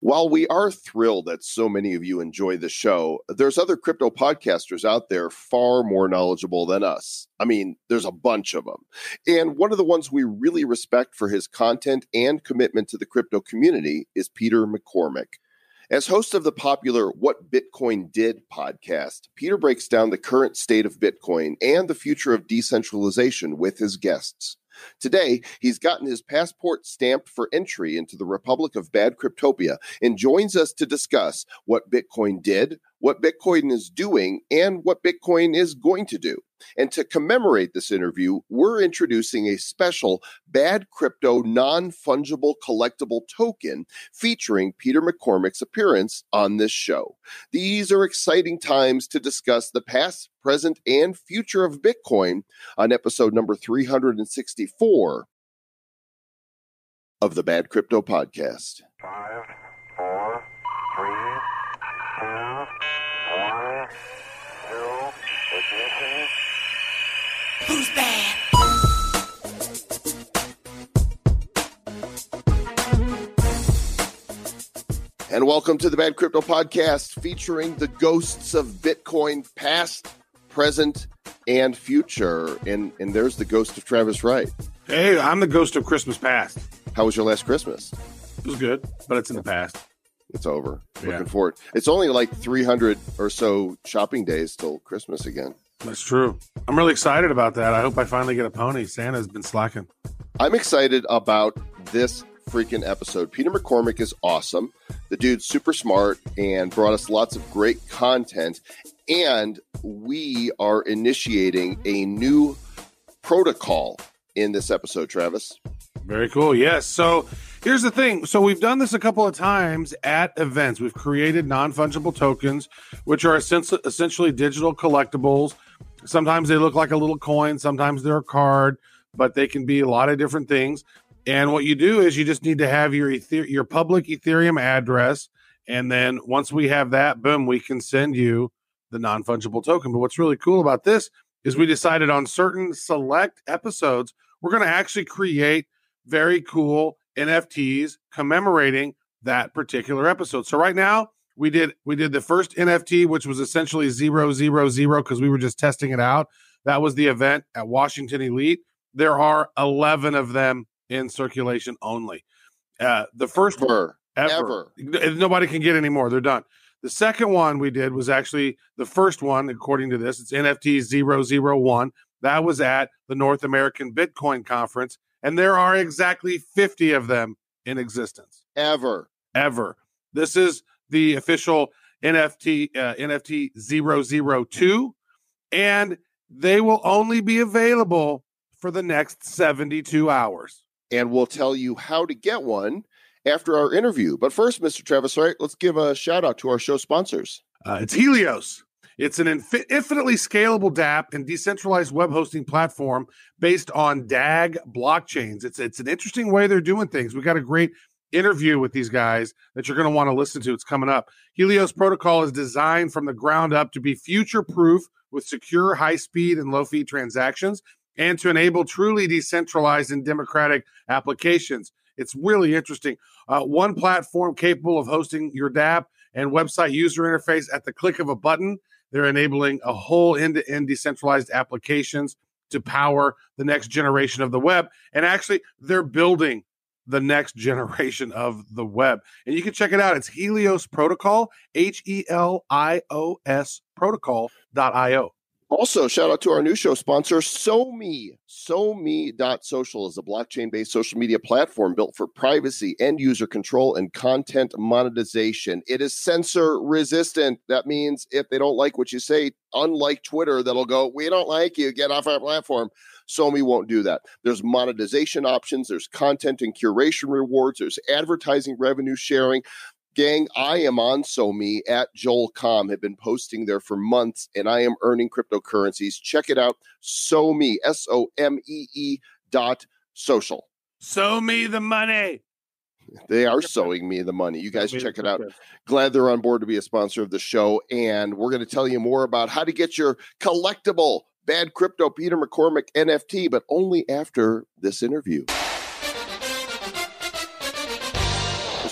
While we are thrilled that so many of you enjoy the show, there's other crypto podcasters out there far more knowledgeable than us. I mean, there's a bunch of them. And one of the ones we really respect for his content and commitment to the crypto community is Peter McCormack. As host of the popular What Bitcoin Did podcast, Peter breaks down the current state of Bitcoin and the future of decentralization with his guests. Today, he's gotten his passport stamped for entry into the Republic of Bad Cryptopia and joins us to discuss what Bitcoin did, what Bitcoin is doing, and what Bitcoin is going to do. And to commemorate this interview, we're introducing a special Bad Crypto non fungible collectible token featuring Peter McCormack's appearance on this show. These are exciting times to discuss the past, present, and future of Bitcoin on episode number 364 of the Bad Crypto Podcast. Five, four, three, two, one, zero, ignition. Who's bad? And welcome to the Bad Crypto Podcast featuring the ghosts of Bitcoin past, present, and future. And and there's the ghost of Travis Wright. Hey, I'm the ghost of Christmas past. How was your last Christmas? It was good, but it's in the past. It's over. Yeah. Looking forward. It's only like 300 or so shopping days till Christmas again. That's true. I'm really excited about that. I hope I finally get a pony. Santa's been slacking. I'm excited about this freaking episode. Peter McCormack is awesome. The dude's super smart and brought us lots of great content. And we are initiating a new protocol in this episode, Travis. Very cool. Yes. So here's the thing. So we've done this a couple of times at events. We've created non fungible tokens, which are essentially digital collectibles. Sometimes they look like a little coin, sometimes they're a card, but they can be a lot of different things. And what you do is you just need to have your ether- your public Ethereum address, and then once we have that, boom, we can send you the non fungible token. But what's really cool about this is we decided on certain select episodes we're going to actually create very cool NFTs commemorating that particular episode. So right now we did we did the first NFT, which was essentially zero zero zero because we were just testing it out. That was the event at Washington Elite. There are eleven of them in circulation only. Uh, the first one Ever. ever. Ever. Nobody can get any more. They're done. The second one we did was actually the first one, according to this. It's NFT 001. That was at the North American Bitcoin Conference. And there are exactly 50 of them in existence Ever. ever. This is the official NFT uh, NFT 002 and they will only be available for the next 72 hours. And we'll tell you how to get one after our interview. But first, Mr. Travis Wright, let's give a shout out to our show sponsors. Uh, it's Helios. It's an infi- infinitely scalable DApp and decentralized web hosting platform based on DAG blockchains. It's it's an interesting way they're doing things. We got a great interview with these guys that you're going to want to listen to. It's coming up. Helios protocol is designed from the ground up to be future proof with secure, high speed, and low fee transactions, and to enable truly decentralized and democratic applications. It's really interesting. Uh, one platform capable of hosting your DApp and website user interface at the click of a button. They're enabling a whole end to end decentralized applications to power the next generation of the web. And actually, they're building the next generation of the web. And you can check it out. It's Helios Protocol, H E L I O S protocol.io. Also, shout out to our new show sponsor, Somee. Somee.social is a blockchain based social media platform built for privacy, end user control, and content monetization. It is censor resistant. That means if they don't like what you say, unlike Twitter, that'll go, We don't like you, get off our platform. Somee won't do that. There's monetization options, there's content and curation rewards, there's advertising revenue sharing. Gang, I am on Somee at Joel Comm, have been posting there for months, and I am earning cryptocurrencies. Check it out. Somee, S O M E E dot social. Sow me the money. They are sowing me the money. You guys check it out. Glad they're on board to be a sponsor of the show. And we're going to tell you more about how to get your collectible Bad Crypto Peter McCormack NFT, but only after this interview.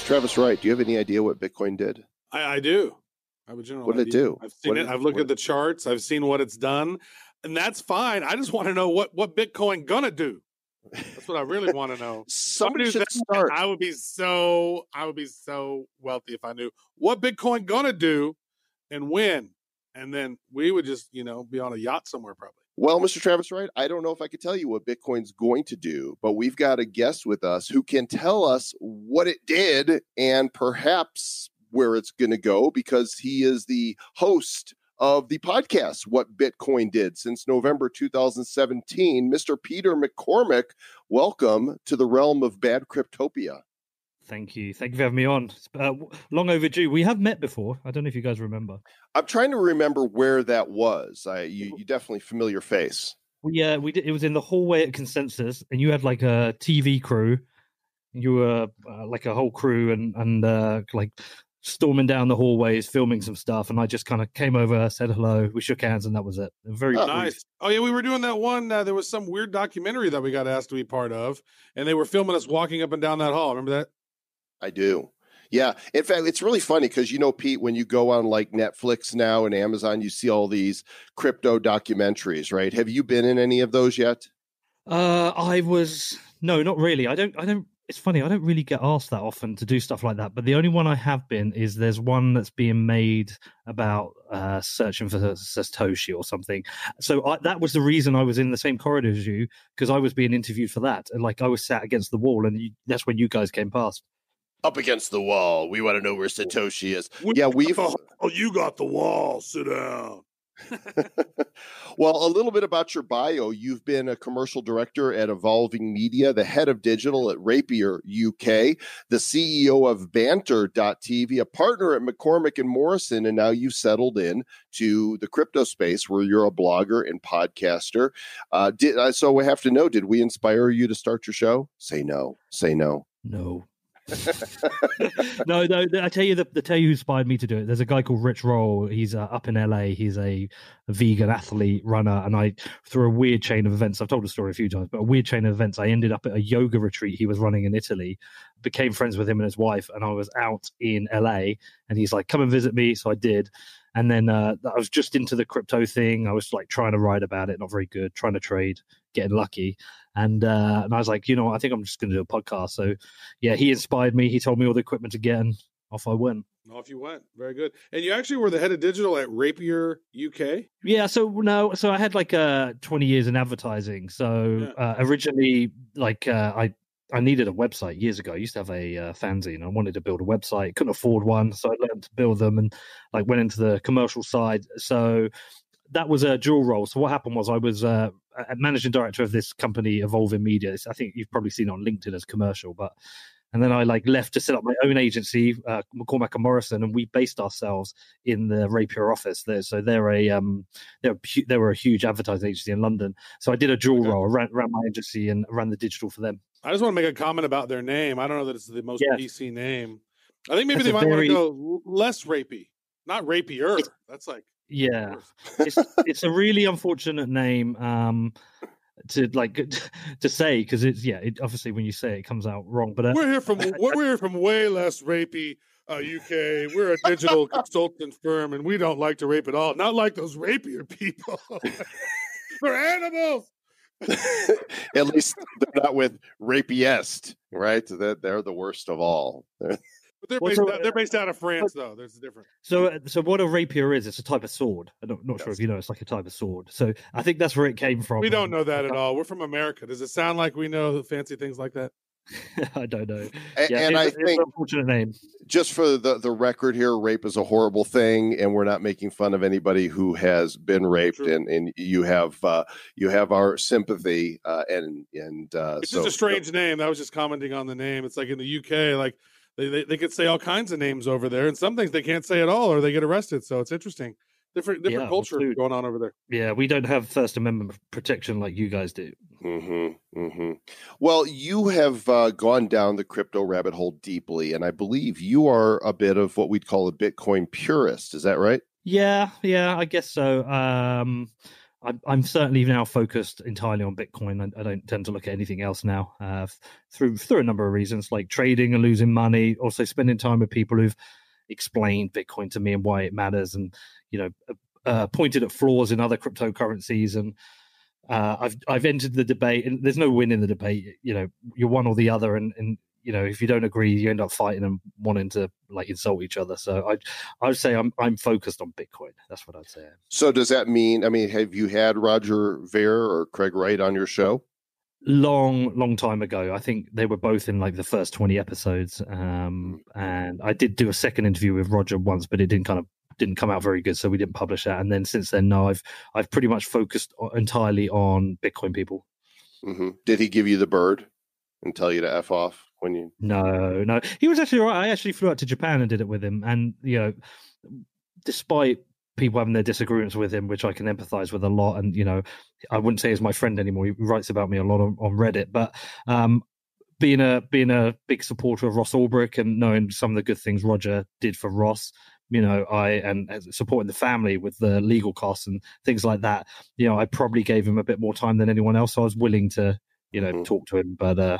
Travis Wright, do you have any idea what Bitcoin did? I, I do. I have a general What did it do? I've seen What it. I've looked at the charts. I've seen what it's done, and that's fine. I just want to know what what Bitcoin gonna do. That's what I really want to know. Somebody should start. I would be so I would be so wealthy if I knew what Bitcoin gonna do and when, and then we would just you know be on a yacht somewhere probably. Well, Mr. Travis Wright, I don't know if I could tell you what Bitcoin's going to do, but we've got a guest with us who can tell us what it did and perhaps where it's going to go because he is the host of the podcast, What Bitcoin Did, since November 2017. Mr. Peter McCormack, welcome to the realm of bad cryptopia. Thank you. Thank you for having me on. Uh, long overdue. We have met before. I don't know if you guys remember. I'm trying to remember where that was. I, you, you definitely familiar face. We uh, we did, it was in the hallway at Consensus, and you had like a TV crew. You were uh, like a whole crew, and and uh, like storming down the hallways, filming some stuff. And I just kind of came over, said hello, we shook hands, and that was it. Very Oh. Nice. Oh yeah, we were doing that one. Uh, there was some weird documentary that we got asked to be part of, and they were filming us walking up and down that hall. Remember that? I do. Yeah. In fact, it's really funny because, you know, Pete, when you go on like Netflix now and Amazon, you see all these crypto documentaries, right? Have you been in any of those yet? Uh, I was no, not really. I don't. I don't. It's funny. I don't really get asked that often to do stuff like that. But the only one I have been is there's one that's being made about uh, searching for Satoshi or something. So I, that was the reason I was in the same corridor as you because I was being interviewed for that. And like I was sat against the wall, and you, that's when you guys came past. Up against the wall. We want to know where Satoshi is. Yeah, we've. Oh, you got the wall. Sit down. well, a little bit about your bio. You've been a commercial director at Evolving Media, the head of digital at Rapier UK, the CEO of Banter.tv, a partner at McCormack and Morrison, and now you've settled in to the crypto space where you're a blogger and podcaster. Uh, did, uh, so we have to know, did we inspire you to start your show? Say no. Say no. No. No, no. I tell you, the, tell you who inspired me to do it. There's a guy called Rich Roll. He's uh, up in LA. He's a, a vegan athlete runner, and I through a weird chain of events. I've told the story a few times, but a weird chain of events. I ended up at a yoga retreat he was running in Italy. Became friends with him and his wife, and I was out in LA, and he's like, "Come and visit me." So I did. And then uh, I was just into the crypto thing. I was like trying to write about it, not very good, trying to trade, getting lucky. And uh, and I was like, you know, what, I think I'm just going to do a podcast. So yeah, he inspired me. He told me all the equipment to get, and off I went. Off you went. Very good. And you actually were the head of digital at Rapier UK. Yeah, so no, so I had like uh 20 years in advertising. So Yeah. uh, originally, like uh, I I needed a website years ago. I used to have a uh, fanzine. I wanted to build a website, couldn't afford one, so I learned to build them and like went into the commercial side. So that was a dual role. So what happened was I was uh, a managing director of this company, Evolving Media. It's- I think you've probably seen it on LinkedIn as commercial, but and then I like left to set up my own agency, uh, McCormack and Morrison, and we based ourselves in the Rapier office there. So they're a um, they're they were a huge advertising agency in London. So I did a dual Okay. role, I ran, ran my agency and ran the digital for them. I just want to make a comment about their name. I don't know that it's the most Yeah. PC name. I think maybe That's they might very- want to go less rapey, not rapier. That's like Yeah, it's it's a really unfortunate name um, to like to say because it's yeah. It, obviously, when you say it, it comes out wrong. But uh, we're here from we're here from way less rapey uh, UK. We're a digital consultant firm, and we don't like to rape at all. Not like those rapier people. They're animals. At least they're not with rapiest, right? That they're the worst of all. But they're Well, based so- out, they're based out of France, though. There's a difference. So, uh, so what a rapier is? It's a type of sword. I'm not, not sure if you know. It's like a type of sword. So, I think that's where it came from. We don't um, know that at all. We're from America. Does it sound like we know fancy things like that? I don't know. A- Yeah, and it's, I think unfortunate name. just for the, the record here, rape is a horrible thing, and we're not making fun of anybody who has been raped, True. and, and you have uh, you have our sympathy, uh, and and uh, It's so just a strange name. I was just commenting on the name. It's like in the UK, like they, they they could say all kinds of names over there, and some things they can't say at all, or they get arrested. So it's interesting. Different different Yeah, culture absolutely. going on over there. Yeah, we don't have First Amendment protection like you guys do. hmm hmm Well, you have uh, gone down the crypto rabbit hole deeply, and I believe you are a bit of what we'd call a Bitcoin purist. Is that right? Yeah, yeah, I guess so. Um, I'm, I'm certainly now focused entirely on Bitcoin. I, I don't tend to look at anything else now uh, through through a number of reasons, like trading and losing money. Also, spending time with people who've explained Bitcoin to me and why it matters, and you know, uh, pointed at flaws in other cryptocurrencies. And uh, I've I've entered the debate, and there's no win in the debate. You know, you're one or the other, and, and you know if you don't agree you end up fighting and wanting to like insult each other. So i i would say i'm i'm focused on bitcoin. That's what i'd say. So does that mean i mean have you had roger ver or craig wright on your show? Long long time ago. I think they were both in like the first 20 episodes um and i did do a second interview with roger once but it didn't kind of didn't come out very good so we didn't publish that. And then since then no i've i've pretty much focused entirely on bitcoin people. Mm-hmm. did he give you the bird and tell you to f off when you no no. He was actually right i actually flew out to japan and did it with him. And you know despite people having their disagreements with him which i can empathize with a lot and you know i wouldn't say he's my friend anymore. He writes about me a lot on, on reddit. But um being a being a big supporter of ross ulbricht and knowing some of the good things roger did for ross you know i and supporting the family with the legal costs and things like that you know i probably gave him a bit more time than anyone else. So i was willing to you know mm-hmm. talk to him. But uh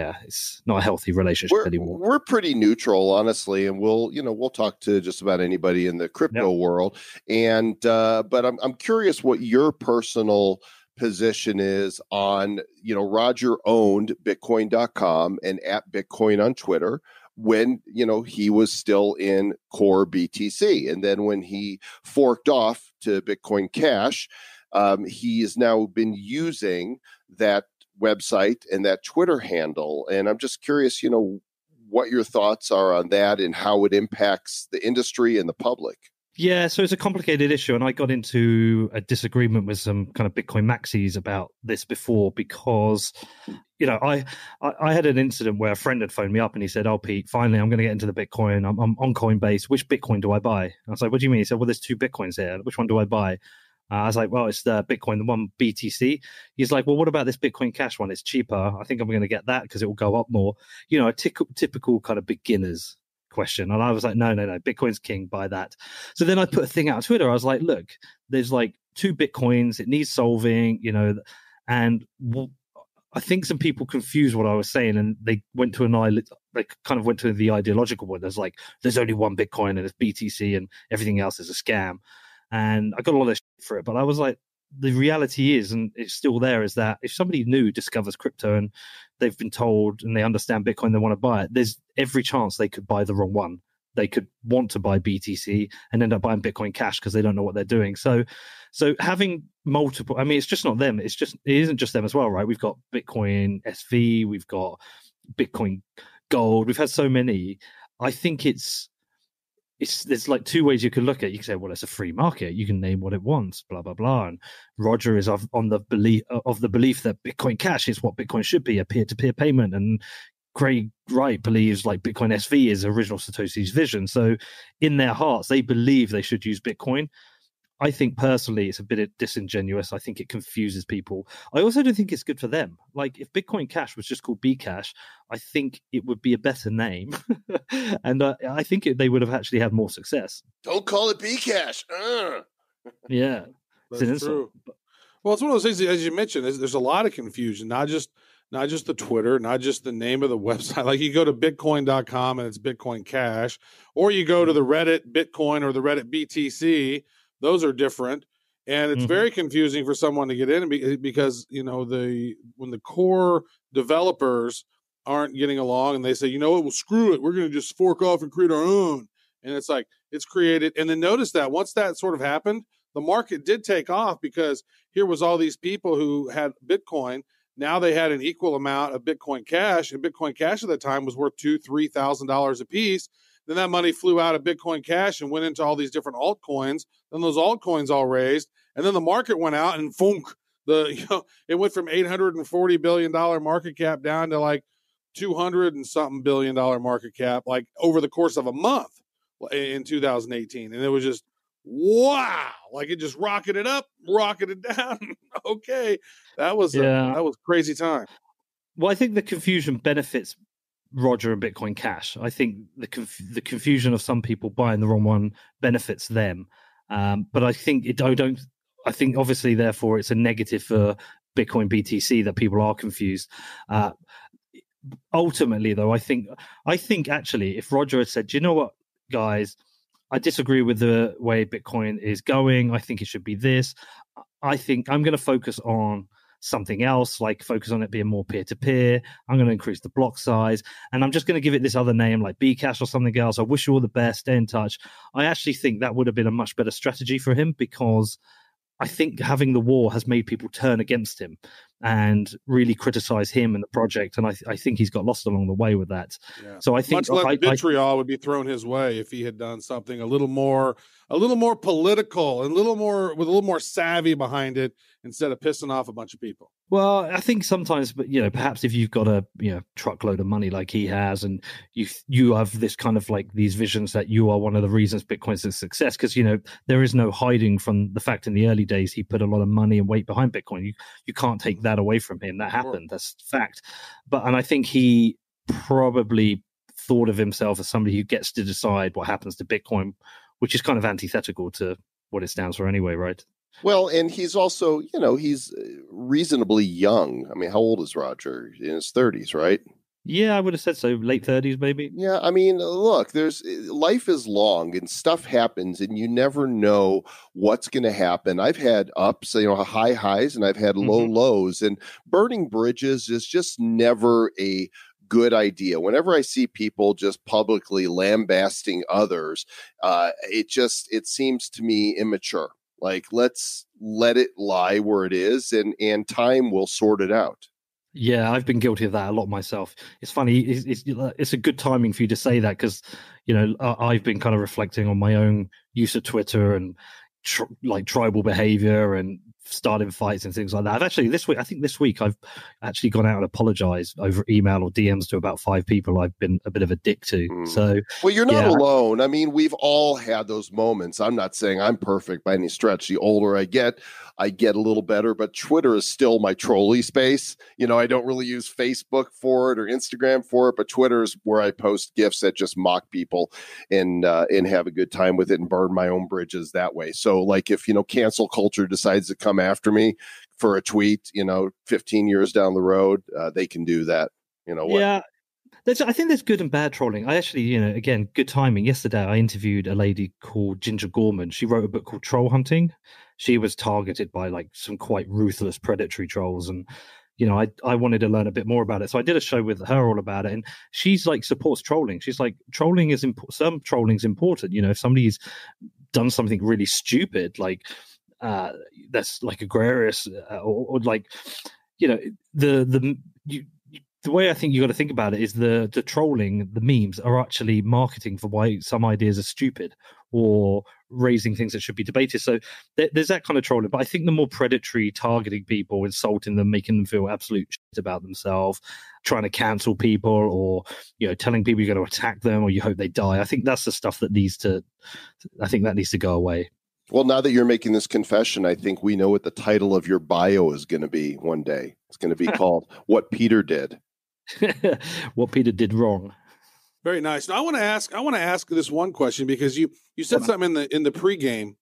uh, it's not a healthy relationship we're, anymore. We're pretty neutral, honestly, and we'll you know we'll talk to just about anybody in the crypto yep. world. And uh, but I'm I'm curious what your personal position is on you know Roger owned Bitcoin.com and at Bitcoin on Twitter when you know he was still in core BTC, and then when he forked off to Bitcoin Cash. Um, he has now been using that website and that Twitter handle. And I'm just curious, you know, what your thoughts are on that and how it impacts the industry and the public. Yeah, so it's a complicated issue, and I got into a disagreement with some kind of Bitcoin maxis about this before because, you know, I, I, had an incident where a friend had phoned me up and he said, "Oh, Pete, finally, I'm going to get into the Bitcoin. I'm, I'm on Coinbase. Which Bitcoin do I buy?" I was like, "What do you mean?" He said, "Well, there's two Bitcoins here. Which one do I buy?" Uh, I was like, well, it's the Bitcoin, the one BTC. He's like, well, what about this Bitcoin Cash one? It's cheaper. I think I'm going to get that because it will go up more. You know, a t- typical kind of beginners question. And I was like, no, no, no, Bitcoin's king, buy that. So then I put a thing out on Twitter. I was like, look, there's like two Bitcoins, it needs solving, you know, and I think some people confused what I was saying and they went to an i they kind of went to the ideological one. There's like, there's only one Bitcoin and it's BTC and everything else is a scam and I got a lot of for it. But I was like, the reality is, and it's still there, is that if somebody new discovers crypto and they've been told and they understand Bitcoin, they want to buy it. There's every chance they could buy the wrong one. They could want to buy BTC and end up buying Bitcoin Cash because they don't know what they're doing. So, so having multiple, I mean, it's just not them. It's just it isn't just them as well, right? We've got Bitcoin SV, we've got Bitcoin Gold. We've had so many. I think it's it's there's like two ways you can look at it. You can say, well, it's a free market. You can name what it wants, blah blah blah. And Roger is of, on the belief uh, of the belief that Bitcoin Cash is what Bitcoin should be, a peer-to-peer payment. And Craig Wright believes like Bitcoin SV is original Satoshi's vision. So in their hearts, they believe they should use Bitcoin. I think personally it's a bit disingenuous. I think it confuses people. I also don't think it's good for them. Like if Bitcoin Cash was just called Bcash, I think it would be a better name, and uh, I think it, they would have actually had more success. Don't call it Bcash. Uh. Yeah, that's true. Well, it's one of those things as you mentioned. There's, there's a lot of confusion, not just not just the Twitter, not just the name of the website. Like you go to bitcoin.com and it's Bitcoin Cash, or you go to the Reddit Bitcoin or the Reddit BTC those are different, and it's mm-hmm. very confusing for someone to get in because you know the when the core developers aren't getting along and they say, you know what, well screw it, we're going to just fork off and create our own, and it's like it's created. And then notice that once that sort of happened, the market did take off because here was all these people who had Bitcoin. Now they had an equal amount of Bitcoin Cash, and Bitcoin Cash at the time was worth two, three thousand dollars a piece. Then that money flew out of Bitcoin Cash and went into all these different altcoins. Then those altcoins all raised, and then the market went out and funk. The you know it went from eight hundred and forty billion dollar market cap down to like two hundred and something billion dollar market cap, like over the course of a month in 2018, and it was just wow like it just rocketed up rocketed down okay that was yeah. A, that was crazy time well i think the confusion benefits Roger and Bitcoin Cash. I think the conf- the confusion of some people buying the wrong one benefits them. Um, but I think it, I don't I think obviously, therefore, it's a negative for Bitcoin BTC that people are confused. Uh, ultimately, though, I think I think actually, if Roger had said, "Do you know what, guys?" I disagree with the way Bitcoin is going. I think it should be this. I think I'm going to focus on something else, like focus on it being more peer to peer. I'm going to increase the block size, and I'm just going to give it this other name, like Bcash or something else. I wish you all the best. Stay in touch. I actually think that would have been a much better strategy for him because I think having the war has made people turn against him and really criticize him and the project. And I, I think he's got lost along the way with that. Yeah. So I think much less I, I, vitriol would be thrown his way if he had done something a little more a little more political and a little more with a little more savvy behind it instead of pissing off a bunch of people. Well, I think sometimes, but you know, perhaps if you've got a you know truckload of money like he has, and you you have this kind of like these visions that you are one of the reasons Bitcoin's a success, because you know there is no hiding from the fact in the early days he put a lot of money and weight behind Bitcoin. You you can't take that away from him. That happened. That's a fact. But and I think he probably thought of himself as somebody who gets to decide what happens to Bitcoin, which is kind of antithetical to what it stands for anyway, right? Well, and he's also, you know, he's uh, reasonably young. I mean, how old is Roger? In his 30s, right? Yeah, I would have said so. Late thirties, maybe. Yeah, I mean, look, there's uh, life is long and stuff happens, and you never know what's going to happen. I've had ups, you know, high highs, and I've had low Mhm. lows, and burning bridges is just never a good idea. Whenever I see people just publicly lambasting others, uh, it just it seems to me immature. Like let's let it lie where it is, and and time will sort it out. Yeah, I've been guilty of that a lot myself. It's funny. It's it's, it's a good timing for you to say that because you know I've been kind of reflecting on my own use of Twitter and tr- like tribal behavior and starting fights and things like that. I've actually this week, I think this week, I've actually gone out and apologized over email or DMs to about five people I've been a bit of a dick to. Mm. So Well, you're not Yeah. alone. I mean, we've all had those moments. I'm not saying I'm perfect by any stretch. The older I get, I get a little better, but Twitter is still my trolley space. You know, I don't really use Facebook for it or Instagram for it, but Twitter is where I post gifs that just mock people and uh, and have a good time with it and burn my own bridges that way. So, like, if you know, cancel culture decides to come after me for a tweet, you know, 15 years down the road, uh, they can do that. You know what? Yeah. There's, I think there's good and bad trolling. I actually, you know, again, good timing. Yesterday, I interviewed a lady called Ginger Gorman. She wrote a book called Troll Hunting. She was targeted by like some quite ruthless predatory trolls, and you know, I I wanted to learn a bit more about it. So I did a show with her all about it, and she's like supports trolling. She's like trolling is important. Some trolling's important. You know, if somebody's done something really stupid, like uh that's like agrarious uh, or, or like you know the the you the way I think you got to think about it is the the trolling, the memes are actually marketing for why some ideas are stupid or raising things that should be debated. So there, there's that kind of trolling. But I think the more predatory, targeting people, insulting them, making them feel absolute shit about themselves, trying to cancel people, or you know, telling people you're going to attack them or you hope they die. I think that's the stuff that needs to. I think that needs to go away. Well, now that you're making this confession, I think we know what the title of your bio is going to be one day. It's going to be called What Peter Did. what Peter did wrong. Very nice. Now I want to ask. I want to ask this one question because you you said something in the in the pregame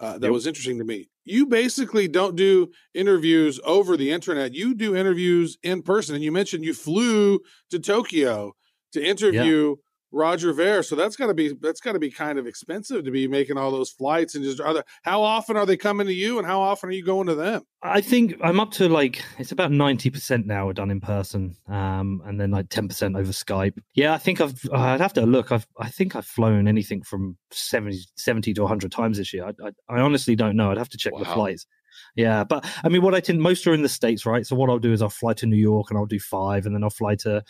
uh, that Yep. was interesting to me. You basically don't do interviews over the internet. You do interviews in person, and you mentioned you flew to Tokyo to interview Roger Ver. So that's got to be that's got to be kind of expensive to be making all those flights and just. Are they, how often are they coming to you, and how often are you going to them? I think I'm up to like it's about ninety percent now are done in person, um, and then like ten percent over Skype. Yeah, I think I've I'd have to look. I've I think I've flown anything from 70, 70 to hundred times this year. I, I I honestly don't know. I'd have to check the flights. Yeah, but I mean, what I tend most are in the states, right? So what I'll do is I'll fly to New York and I'll do five, and then I'll fly to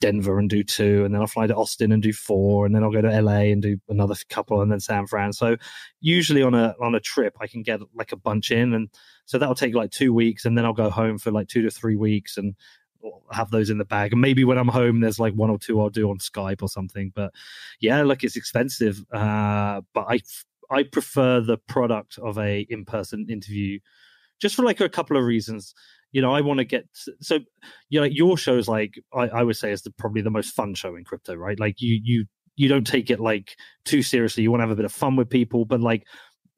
Denver and do two, and then I'll fly to Austin and do four, and then I'll go to LA and do another couple, and then San Fran. So usually on a on a trip, I can get like a bunch in, and so that'll take like two weeks, and then I'll go home for like two to three weeks, and have those in the bag. And maybe when I'm home, there's like one or two I'll do on Skype or something. But yeah, look, it's expensive, uh, but I I prefer the product of a in person interview, just for like a couple of reasons you know, I want to get so you know, your show's like I, I would say is the probably the most fun show in crypto, right? Like you you you don't take it like too seriously. You want to have a bit of fun with people, but like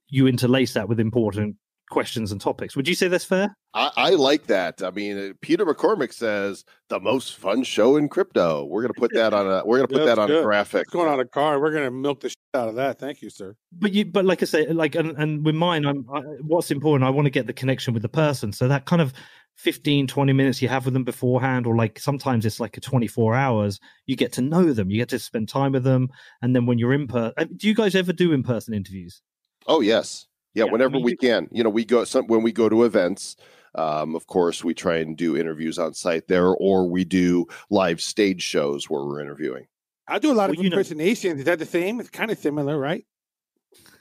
you interlace that with important questions and topics. Would you say that's fair? I, I like that. I mean, uh, Peter McCormack says the most fun show in crypto. We're gonna put that on a. We're gonna put That's that on good. a graphic. It's going on a card. We're going to milk the shit out of that. Thank you, sir. But you, but like I say, like and, and with mine, I'm I, what's important. I want to get the connection with the person. So that kind of 15, 20 minutes you have with them beforehand, or like sometimes it's like a 24 hours. You get to know them. You get to spend time with them, and then when you're in person, do you guys ever do in person interviews? Oh yes, yeah. Yeah, I whenever mean, we can, you know, we go some when we go to events. Um, of course, we try and do interviews on site there, or we do live stage shows where we're interviewing. I do a lot of Well, you know- impersonations. Is that the same? It's kind of similar, right?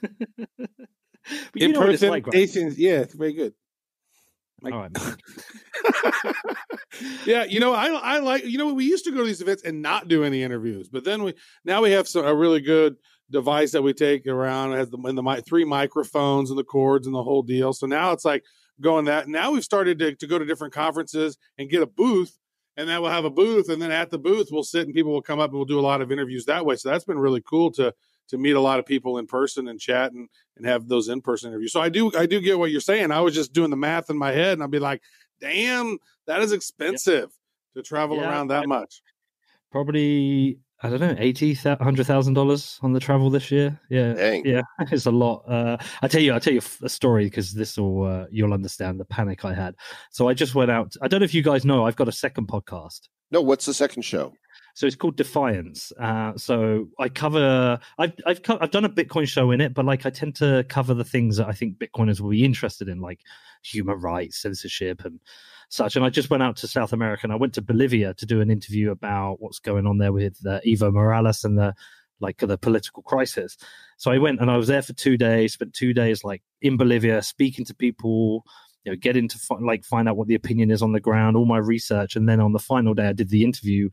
But you know what it's like, right? Impersonations. Yeah, it's very good. Like- oh, right, man. yeah, you know, I I like you know we used to go to these events and not do any interviews, but then we now we have some a really good device that we take around it has the and the three microphones and the cords and the whole deal. So now it's like going that. Now we've started to, to go to different conferences and get a booth, and then we'll have a booth, and then at the booth we'll sit and people will come up and we'll do a lot of interviews that way. So that's been really cool to to meet a lot of people in person and chat and and have those in person interviews. So I do I do get what you're saying. I was just doing the math in my head, and I'd be like, damn, that is expensive to travel Yeah, around that I- much. Probably I don't know, eighty hundred thousand dollars on the travel this year. Yeah, Dang. yeah, it's a lot. Uh, I tell you, I will tell you a story because this will uh, you'll understand the panic I had. So I just went out. I don't know if you guys know, I've got a second podcast. No, what's the second show? So it's called Defiance. Uh, so I cover. I've I've co- I've done a Bitcoin show in it, but like I tend to cover the things that I think Bitcoiners will be interested in, like human rights, censorship, and such. And I just went out to South America and I went to Bolivia to do an interview about what's going on there with uh, Evo Morales and the like the political crisis. So I went and I was there for two days. Spent two days like in Bolivia, speaking to people. You know, getting to like find out what the opinion is on the ground, all my research, and then on the final day, I did the interview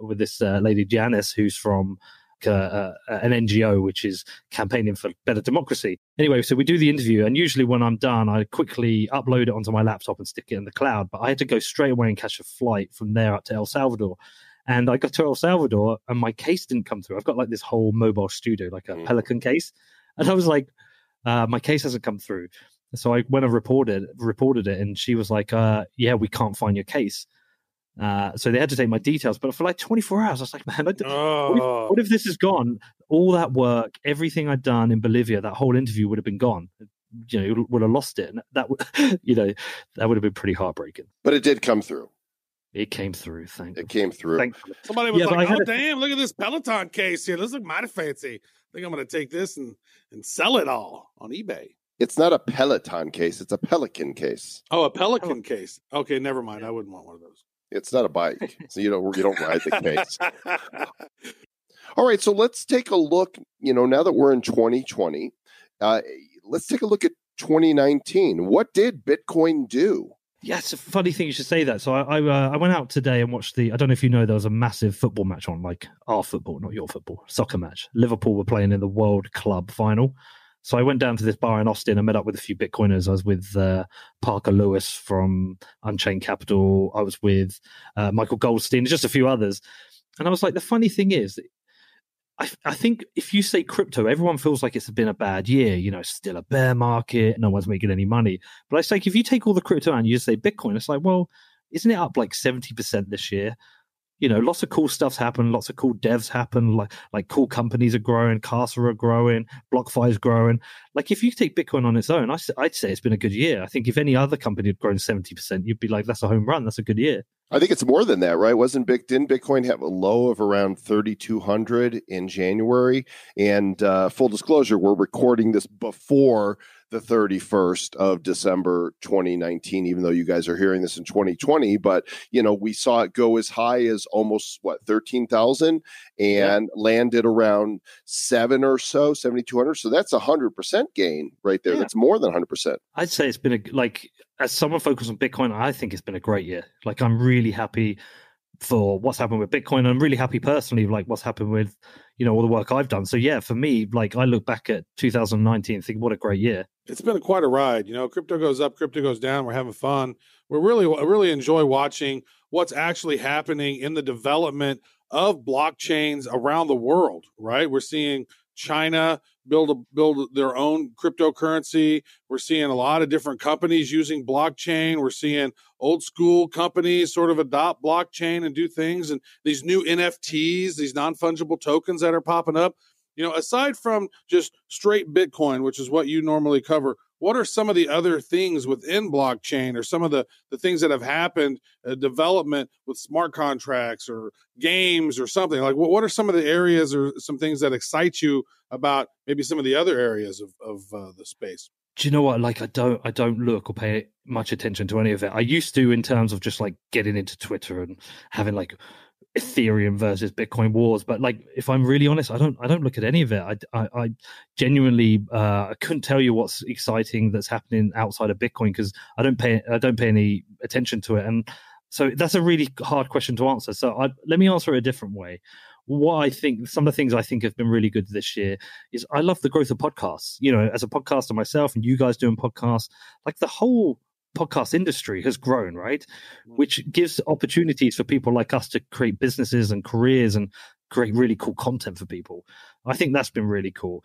with this uh, lady Janice, who's from uh, uh, an NGO which is campaigning for better democracy. Anyway, so we do the interview, and usually when I'm done, I quickly upload it onto my laptop and stick it in the cloud. But I had to go straight away and catch a flight from there up to El Salvador. And I got to El Salvador, and my case didn't come through. I've got like this whole mobile studio, like a Mm. Pelican case, and I was like, uh, "My case hasn't come through." So I went and reported reported it, and she was like, uh, "Yeah, we can't find your case." Uh, so they had to take my details, but for like 24 hours, I was like, "Man, I d- what, if, Oh, what if this is gone? All that work, everything I'd done in Bolivia, that whole interview would have been gone. You know, would have lost it, and that would, you know, that would have been pretty heartbreaking. But it did come through. It came through, thank, you. It came through. thankfully. somebody was Yeah, like, I had "Oh a- damn, look at this Peloton case here. This look mighty fancy. I think I'm going to take this and and sell it all on eBay." It's not a Peloton case. It's a Pelican case. Oh, a Pelican case. Okay, never mind. I wouldn't want one of those. It's not a bike, so you don't you don't ride the case. All right, so let's take a look. You know, now that we're in 2020, uh, let's take a look at 2019. What did Bitcoin do? Yeah, it's a funny thing you should say that. So I I, uh, I went out today and watched the. I don't know if you know there was a massive football match on, like our football, not your football, soccer match. Liverpool were playing in the World Club final. So I went down to this bar in Austin and met up with a few Bitcoiners. I was with uh, Parker Lewis from Unchained Capital. I was with uh, Michael Goldstein, just a few others. And I was like, the funny thing is, I, I think if you say crypto, everyone feels like it's been a bad year. You know, still a bear market. No one's making any money. But it's like if you take all the crypto and you just say Bitcoin, it's like, well, isn't it up like 70% this year? You know, lots of cool stuff's happened, lots of cool devs happen, like like cool companies are growing, Casa are growing, BlockFi is growing. Like if you take Bitcoin on its own, I, would say it's been a good year. I think if any other company had grown 70%, you'd be like, that's a home run, that's a good year. I think it's more than that, right? Wasn't didn't Bitcoin have a low of around 3200 in January? And uh, full disclosure, we're recording this before the 31st of December 2019 even though you guys are hearing this in 2020, but you know, we saw it go as high as almost what 13,000 and landed around 7 or so, 7200. So that's a 100% gain right there. Yeah. That's more than 100%. I'd say it's been a like as someone focused on Bitcoin, I think it's been a great year. Like I'm really happy for what's happened with Bitcoin. I'm really happy personally, like what's happened with you know all the work I've done. So yeah, for me, like I look back at 2019, and think what a great year. it's been quite a ride. You know, crypto goes up, crypto goes down. We're having fun. We're really, really enjoy watching what's actually happening in the development of blockchains around the world, right? We're seeing China build a, build their own cryptocurrency. We're seeing a lot of different companies using blockchain. We're seeing old school companies sort of adopt blockchain and do things and these new NFTs, these non-fungible tokens that are popping up. You know, aside from just straight Bitcoin, which is what you normally cover, what are some of the other things within blockchain or some of the, the things that have happened uh, development with smart contracts or games or something? Like what, what are some of the areas or some things that excite you about maybe some of the other areas of, of uh, the space? Do you know what? Like i don't i don't look or pay much attention to any of it. I used to in terms of just like getting into twitter and having like Ethereum versus Bitcoin wars. But like, if I'm really honest, I don't I don't look at any of it. I I, I genuinely uh, I couldn't tell you what's exciting that's happening outside of Bitcoin because I don't pay I don't pay any attention to it. And so that's a really hard question to answer. So I, let me answer it a different way. What I think, some of the things I think have been really good this year is I love the growth of podcasts. You know, as a podcaster myself, and you guys doing podcasts, like the whole podcast industry has grown, right? Mm. Which gives opportunities for people like us to create businesses and careers and create really cool content for people. I think that's been really cool.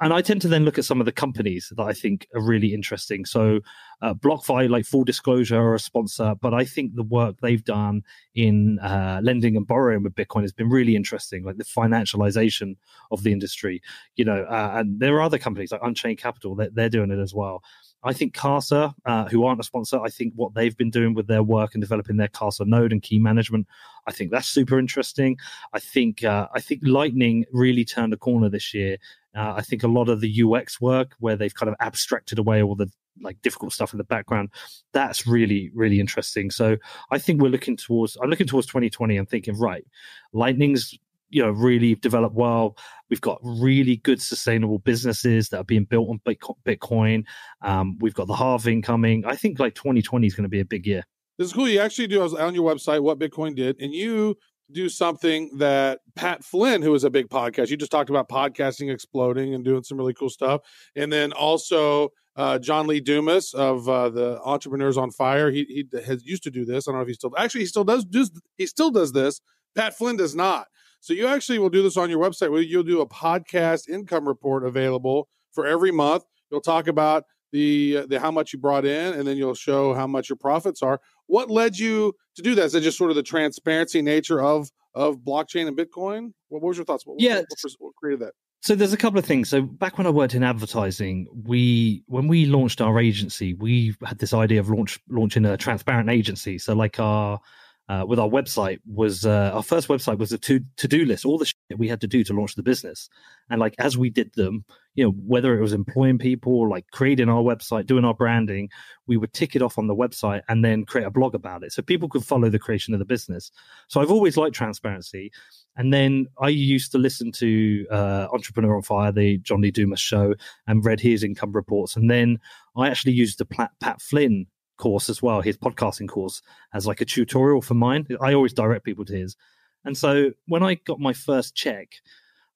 And I tend to then look at some of the companies that I think are really interesting. So, uh, BlockFi, like full disclosure, are a sponsor, but I think the work they've done in uh, lending and borrowing with Bitcoin has been really interesting, like the financialization of the industry. You know, uh, and there are other companies like Unchained Capital, they're, they're doing it as well. I think Casa, uh, who aren't a sponsor, I think what they've been doing with their work and developing their Casa node and key management, I think that's super interesting. I think uh, I think Lightning really turned a corner this year. Uh, I think a lot of the UX work, where they've kind of abstracted away all the like difficult stuff in the background, that's really really interesting. So I think we're looking towards I'm looking towards 2020 and thinking right, Lightning's you know really developed well. We've got really good sustainable businesses that are being built on Bitcoin. Um, we've got the halving coming. I think like 2020 is going to be a big year. This is cool. You actually do I was on your website what Bitcoin did, and you do something that Pat Flynn, who is a big podcast, you just talked about podcasting exploding and doing some really cool stuff, and then also uh, John Lee Dumas of uh, the Entrepreneurs on Fire. He he has used to do this. I don't know if he still actually he still does. he still does this. Pat Flynn does not. So you actually will do this on your website where you'll do a podcast income report available for every month. You'll talk about the the how much you brought in, and then you'll show how much your profits are. What led you to do that? Is it just sort of the transparency nature of of blockchain and Bitcoin? What, what was your thoughts? What, yeah, what, what created that? So there's a couple of things. So back when I worked in advertising, we when we launched our agency, we had this idea of launch launching a transparent agency. So like our uh, with our website was uh, our first website was a to to do list, all the shit we had to do to launch the business. And like as we did them, you know, whether it was employing people, like creating our website, doing our branding, we would tick it off on the website and then create a blog about it, so people could follow the creation of the business. So I've always liked transparency. And then I used to listen to uh, Entrepreneur on Fire, the John Lee Dumas show, and read his income reports. And then I actually used the Pat Flynn course as well, his podcasting course, as like a tutorial for mine. I always direct people to his. And so when I got my first check,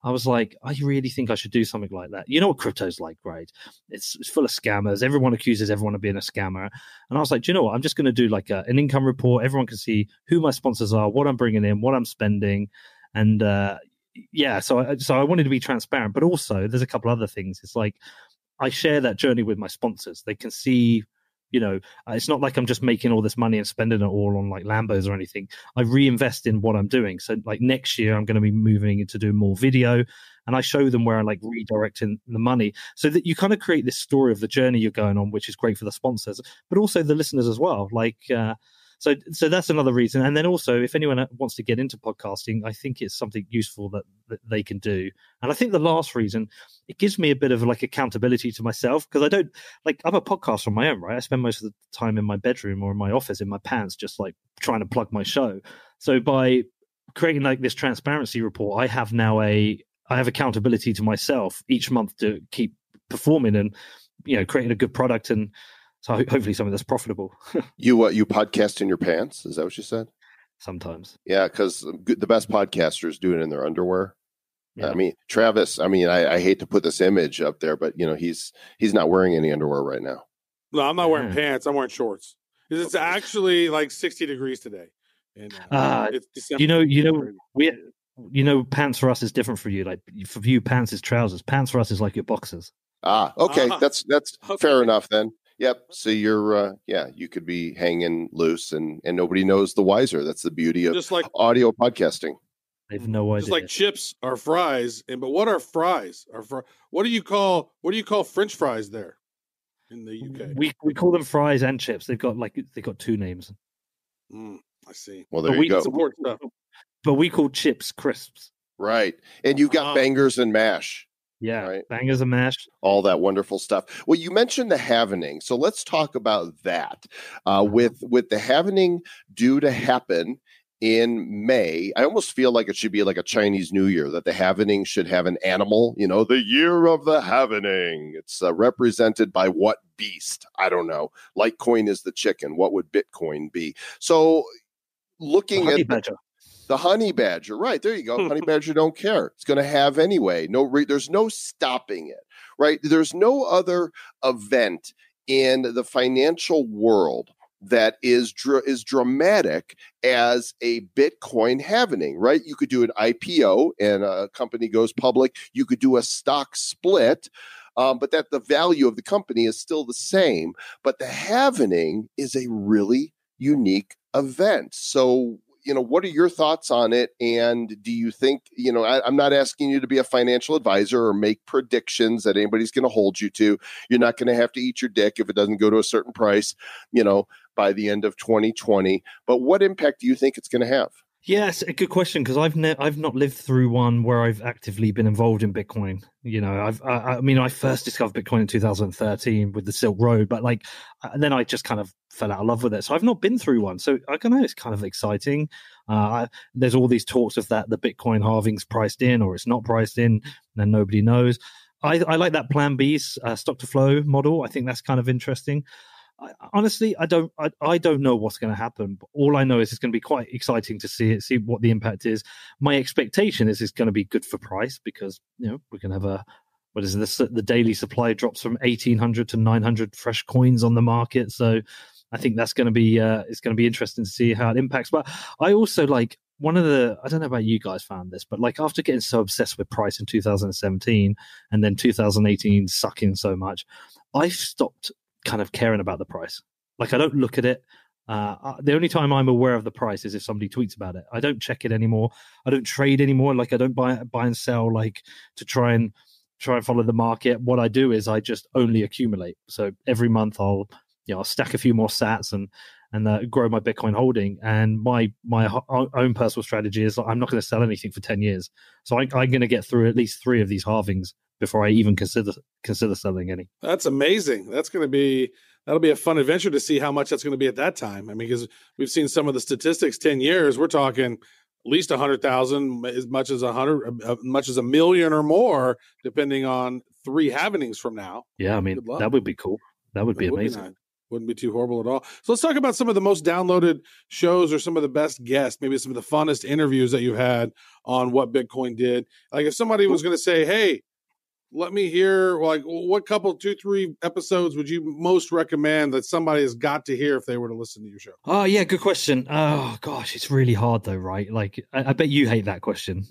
I was like, I really think I should do something like that. You know what crypto's like, right? It's, it's full of scammers. Everyone accuses everyone of being a scammer. And I was like, do you know what? I'm just going to do like a, an income report. Everyone can see who my sponsors are, what I'm bringing in, what I'm spending. And uh, yeah, so I, so I wanted to be transparent. But also, there's a couple other things. It's like I share that journey with my sponsors. They can see you know uh, it's not like i'm just making all this money and spending it all on like lambos or anything. I reinvest in what i'm doing. So like next year i'm going to be moving into doing more video and i show them where i'm like redirecting the money so that you kind of create this story of the journey you're going on which is great for the sponsors but also the listeners as well. Like uh, so so that's another reason. And then also if anyone uh, wants to get into podcasting i think it's something useful that, that they can do. And i think the last reason it gives me a bit of like accountability to myself because i don't like i'm a podcast on my own right? I spend most of the time in my bedroom or in my office in my pants just like trying to plug my show. So by creating like this transparency report i have now a i have accountability to myself each month to keep performing and you know creating a good product and so hopefully something that's profitable. you uh, you podcast in your pants? Is that what you said? Sometimes. Yeah, because the best podcasters do it in their underwear. Yeah. I mean, Travis. I mean, I, I, hate to put this image up there, but you know, he's he's not wearing any underwear right now. No, I'm not wearing yeah. pants. I'm wearing shorts. It's actually like 60 degrees today. And uh, Ah, it's December. You know, you know, we, you know, pants for us is different for you. Like for you, pants is trousers. Pants for us is like your boxers. Ah, okay, Ah. that's that's Okay. fair enough then. Yep. So you're, uh, yeah, you could be hanging loose, and and nobody knows the wiser. That's the beauty of just like audio podcasting. I have no idea. just like chips are fries, and but what are fries? Are fr- what do you call what do you call French fries there in the UK? we we call them fries and chips. They've got like they've got two names, Mm, I see. Well, But there you we- go. Support stuff. but we call chips crisps. Right, and you've got Ah. bangers and mash. Yeah, Right. bangers and mash. all that wonderful stuff. Well, you mentioned the Halvening, so let's talk about that. Uh, with with the Halvening due to happen in May, I almost feel like it should be like a Chinese New Year that the Halvening should have an animal. You know, the year of the Halvening. It's uh, represented by what beast? I don't know. Litecoin is the chicken. What would Bitcoin be? So, looking at badger. The honey badger, right there you go. honey badger don't care. It's going to have anyway. No, re- there's no stopping it. Right? There's no other event in the financial world that is dr- is dramatic as a Bitcoin happening. Right? You could do an IPO and a company goes public. You could do a stock split. Um, but that the value of the company is still the same. But the halvening is a really unique event. So, you know, what are your thoughts on it? And do you think, you know, I, I'm not asking you to be a financial advisor or make predictions that anybody's going to hold you to. You're not going to have to eat your dick if it doesn't go to a certain price, you know, by the end of 2020. But what impact do you think it's going to have? Yes, a good question because I've ne- I've not lived through one where I've actively been involved in Bitcoin. You know, I've I, I mean I first discovered Bitcoin in 2013 with the Silk Road, but like uh, then I just kind of fell out of love with it. So I've not been through one. So I don't know. It's kind of exciting. Uh, I, there's all these talks of that the Bitcoin halving's priced in or it's not priced in, and nobody knows. I, I like that Plan B's uh, stock to flow model. I think that's kind of interesting. I, honestly, I don't, I, I don't know what's going to happen. But all I know is it's going to be quite exciting to see it, see what the impact is. My expectation is it's going to be good for price because you know going to have a what is this? The daily supply drops from eighteen hundred to nine hundred fresh coins on the market. So I think that's going to be, uh, it's going to be interesting to see how it impacts. But I also like one of the, I don't know about you guys found this, but like after getting so obsessed with price in 2017 and then 2018 sucking so much, I've stopped kind of caring about the price. Like I don't look at it. Uh, the only time I'm aware of the price is if somebody tweets about it. I don't check it anymore. I don't trade anymore. Like I don't buy buy and sell like to try and try and follow the market. What I do is I just only accumulate. So every month I'll you know I'll stack a few more Sats and and uh, grow my Bitcoin holding. And my my ho- own personal strategy is I'm not going to sell anything for ten years. So I, I'm going to get through at least three of these halvings before I even consider consider selling any. That's amazing. That's going to be that'll be a fun adventure to see how much that's going to be at that time. I mean, because we've seen some of the statistics. Ten years, we're talking at least a hundred thousand, as much as a hundred, as much as a million or more, depending on three happenings from now. Yeah, I mean that would be cool. That would be It would amazing. nice. Wouldn't be too horrible at all. So let's talk about some of the most downloaded shows or some of the best guests, maybe some of the funnest interviews that you've had on what Bitcoin did. Like if somebody was going to say, "Hey, let me hear like what couple two three episodes would you most recommend that somebody has got to hear if they were to listen to your show?" Oh yeah, good question. Oh gosh, it's really hard though, right? Like I, I bet you hate that question.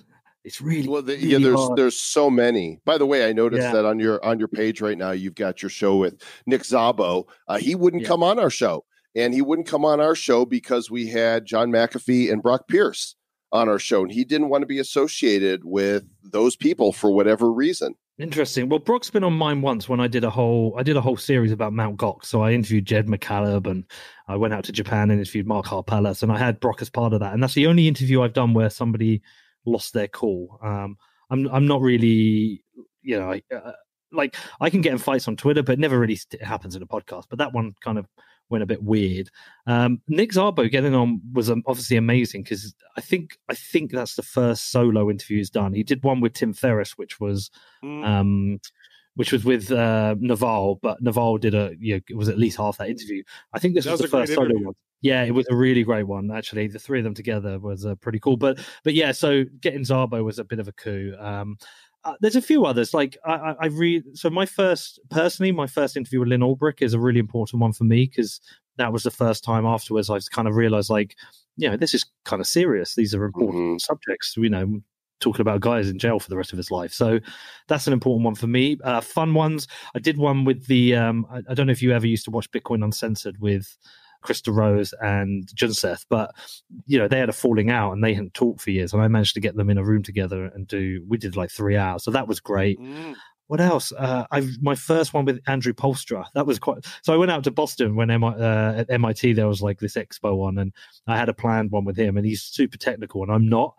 It's really Well, the, really yeah, there's hard. there's so many. By the way, I noticed Yeah. that on your on your page right now, you've got your show with Nick Szabo. Uh, he wouldn't Yeah. come on our show, and he wouldn't come on our show because we had John McAfee and Brock Pierce on our show, and he didn't want to be associated with those people for whatever reason. Interesting. Well, Brock's been on mine once when I did a whole I did a whole series about Mount Gox. So I interviewed Jed McCaleb and I went out to Japan and interviewed Mark Karpelès and I had Brock as part of that. And that's the only interview I've done where somebody lost their cool. Um, I'm I'm not really you know I, uh, like I can get in fights on Twitter, but never really happens in a podcast. But that one kind of went a bit weird. Um, Nick Szabo getting on was um, obviously amazing because I think I think that's the first solo interview he's done. He did one with Tim Ferriss, which was Mm. um, which was with uh, Naval, but Naval did a you know, it was at least half that interview. I think this That was, was the first solo one. Yeah, it was a really great one actually. The three of them together was uh, pretty cool. But but yeah, so getting Zarbo was a bit of a coup. Um, uh, there's a few others like I, I, I read. So my first, personally, my first interview with Lyn Ulbricht is a really important one for me because that was the first time afterwards I've kind of realized like you know, this is kind of serious. These are important subjects. You know, talking about guys in jail for the rest of his life. So that's an important one for me. Uh, fun ones. I did one with the. Um, I, I don't know if you ever used to watch Bitcoin Uncensored with. Chris DeRose and Junseth, but you know they had a falling out and they hadn't talked for years, and I managed to get them in a room together and do. We did like three hours, so that was great. Mm. What else? Uh, I my first one with Andrew Poelstra. That was quite. So I went out to Boston when MI, uh, at MIT there was like this expo on, and I had a planned one with him, and he's super technical, and I'm not.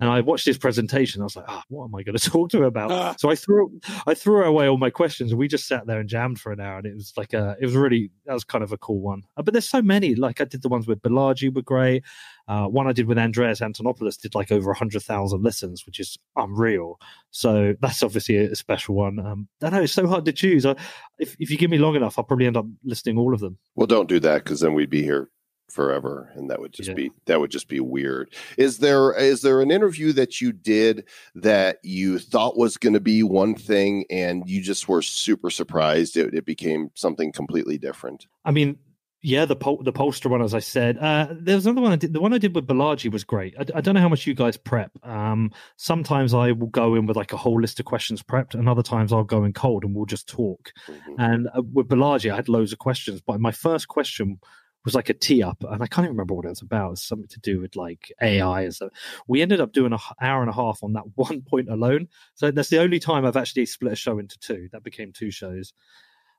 And I watched his presentation. I was like, "Ah, what am I going to talk to him about?" Ah. So I threw I threw away all my questions, and we just sat there and jammed for an hour. And it was like a, it was really that was kind of a cool one. Uh, but there's so many. Like I did the ones with Balaji were great. Uh, one I did with Andreas Antonopoulos did like over hundred thousand listens, which is unreal. So that's obviously a, a special one. Um, I know it's so hard to choose. I, if if you give me long enough, I'll probably end up listing all of them. Well, don't do that because then we'd be here forever, and that would just Yeah. be that would just be weird. Is there is there an interview that you did that you thought was going to be one thing, and you just were super surprised it, it became something completely different? I mean, yeah, the pol- the poster one, as I said. Uh, there was another one I did. The one I did with Balaji was great. I, I don't know how much you guys prep. Um, sometimes I will go in with like a whole list of questions prepped, and other times I'll go in cold and we'll just talk. Mhm. And uh, with Balaji, I had loads of questions, but my first question was like a tee up, and I can't even remember what it was about. It was something to do with like AI stuff. We ended up doing an hour and a half on that one point alone. So that's the only time I've actually split a show into two. That became two shows.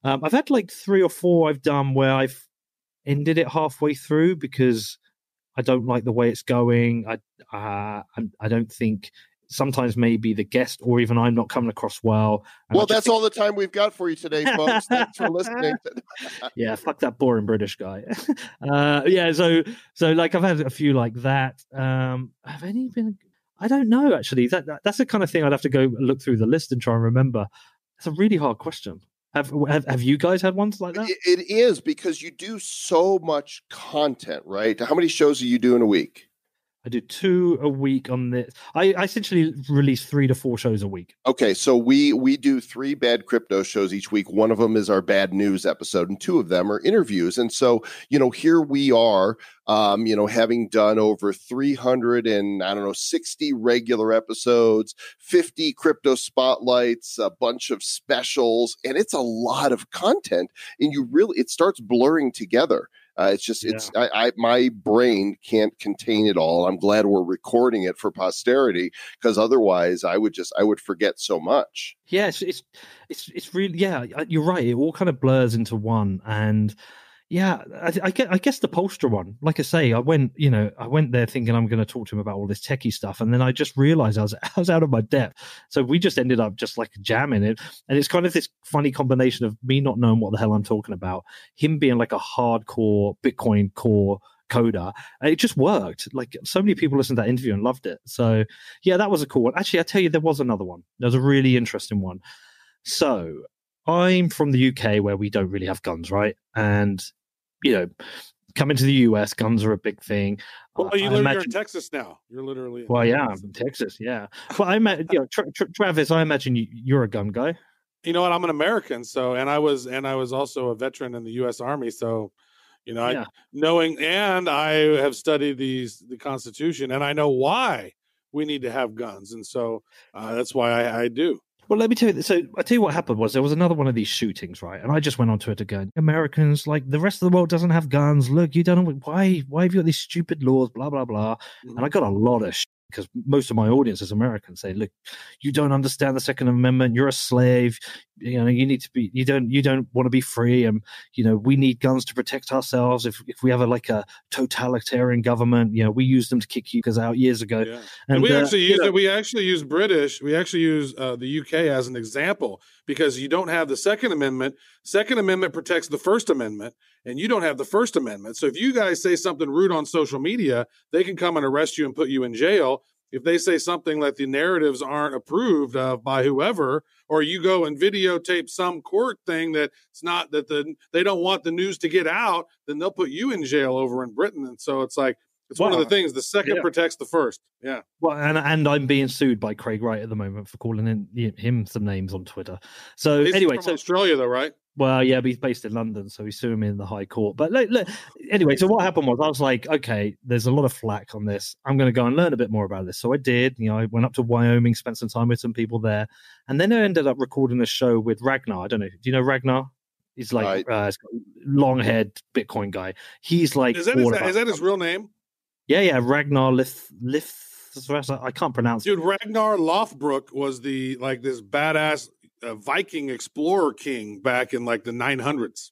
Um, I've had like three or four I've done where I've ended it halfway through because I don't like the way it's going. I uh, I don't think sometimes maybe the guest or even I'm not coming across well. Well, that's think- all the time we've got for you today, folks. Thanks for listening. yeah, fuck that boring British guy. uh, yeah, so so like I've had a few like that. Um, have any been? I don't know actually. That, that that's the kind of thing I'd have to go look through the list and try and remember. It's a really hard question. Have have, have you guys had ones like that? It- it is because you do so much content, right? How many shows are you doing a week? I do two a week on this. I, I essentially release three to four shows a week. Okay, so we we do three bad crypto shows each week. One of them is our bad news episode, and two of them are interviews. And so, you know, here we are, um, you know, having done over three hundred and I don't know sixty regular episodes, fifty crypto spotlights, a bunch of specials, and it's a lot of content. And you really, it starts blurring together. Uh, it's just, it's, I, I, my brain can't contain it all. I'm glad we're recording it for posterity because otherwise I would just I would forget so much. Yeah, it's it's it's, it's really yeah. You're right. It all kind of blurs into one, and yeah, I, I guess the Poelstra one. Like I say, I went you know I went there thinking I'm going to talk to him about all this techie stuff, and then I just realized I was I was out of my depth. So we just ended up just like jamming it, and it's kind of this funny combination of me not knowing what the hell I'm talking about, him being like a hardcore Bitcoin core coder. It just worked. Like so many people listened to that interview and loved it. So yeah, that was a cool one. Actually, I tell you, there was another one. There was a really interesting one. So I'm from the UK where we don't really have guns, right? And you know, coming to the US, guns are a big thing. Well, you live, imagine- in Texas now. You're literally. in Well, yeah, Texas. I'm in Texas, yeah. Well, I imagine, you know, Tra- Tra- Travis, I imagine you, you're a gun guy. you know what? I'm an American, so and I was and I was also a veteran in the U.S. Army, so you know, Yeah. I, knowing and I have studied these the Constitution, and I know why we need to have guns, and so uh, that's why I, I do. Well, let me tell you. So, I tell you what happened was there was another one of these shootings, right? And I just went on Twitter going, "Americans, like the rest of the world, doesn't have guns. Look, you don't know why. Why have you got these stupid laws? Blah blah blah." Mm-hmm. And I got a lot of because most of my audience is American. Say, "Look, you don't understand the Second Amendment. You're a slave. You know, you need to be. You don't. You don't want to be free. And you know, we need guns to protect ourselves. If if we have a like a totalitarian government, you know, we use them to kick you guys out years ago. Yeah. And, we uh, actually use know- it. We actually use British. We actually use uh, the UK as an example because you don't have the Second Amendment. Second Amendment protects the First Amendment, and you don't have the First Amendment. So if you guys say something rude on social media, they can come and arrest you and put you in jail. If they say something that the narratives aren't approved of by whoever, or you go and videotape some court thing that it's not that the they don't want the news to get out, then they'll put you in jail over in Britain. And so it's like it's one of the things. The second yeah. protects the first. Yeah. Well, and and I'm being sued by Craig Wright at the moment for calling in him some names on Twitter. So He's anyway, so Australia, though, right? Well, yeah, but he's based in London, so he's suing me in the High Court. But look, look, anyway, so what happened was I was like, okay, there's a lot of flack on this. I'm going to go and learn a bit more about this. So I did. You know, I went up to Wyoming, spent some time with some people there, and then I ended up recording a show with Ragnar. I don't know. Do you know Ragnar? He's like uh, long haired Bitcoin guy. He's like Is that, is, is that his real name? Yeah, yeah, Ragnar Lith. I can't pronounce Dude, Ragnar Lothbrok was the like this badass uh, Viking explorer king back in like the 900s.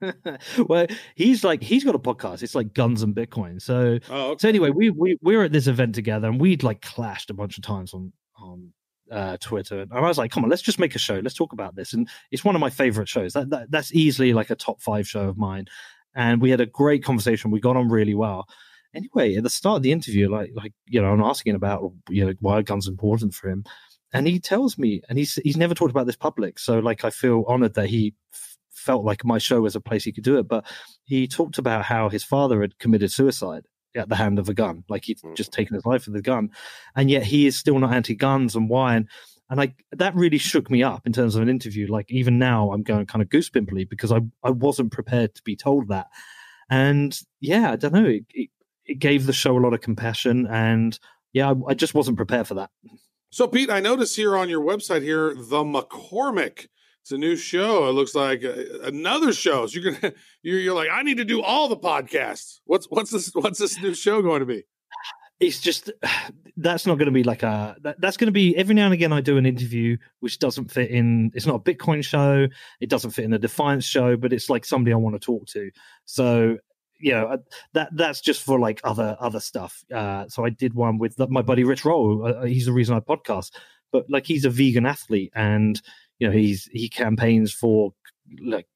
well, he's like he's got a podcast. It's like Guns and Bitcoin. So Oh, okay. so anyway, we we we were at this event together, and we'd like clashed a bunch of times on on uh, Twitter. And I was like, "Come on, let's just make a show. Let's talk about this." And it's one of my favorite shows. That, that that's easily like a top five show of mine. And we had a great conversation. We got on really well. Anyway, at the start of the interview, like like you know, I'm asking about you know why guns important for him, and he tells me, and he's he's never talked about this public. So like, I feel honored that he f- felt like my show was a place he could do it. But he talked about how his father had committed suicide at the hand of a gun, like he'd Mm. just taken his life with a gun, and yet he is still not anti-guns and why. And and I that really shook me up in terms of an interview. Like even now, I'm going kind of goosepimply because I I wasn't prepared to be told that. And yeah, I don't know. It, it, it gave the show a lot of compassion, and yeah, I, I just wasn't prepared for that. So, Pete, I notice here on your website here, the McCormack. It's a new show. It looks like uh, another show. So you're gonna you're, you're like, I need to do all the podcasts. What's what's this what's this new show going to be? It's just that's not going to be like a that, that's going to be every now and again I do an interview which doesn't fit in. It's not a Bitcoin show. It doesn't fit in a Defiance show, but it's like somebody I want to talk to. So you know that that's just for like other other stuff. Uh, so I did one with my buddy Rich Roll. Uh, he's the reason I podcast. But like he's a vegan athlete, and you know he's he campaigns for like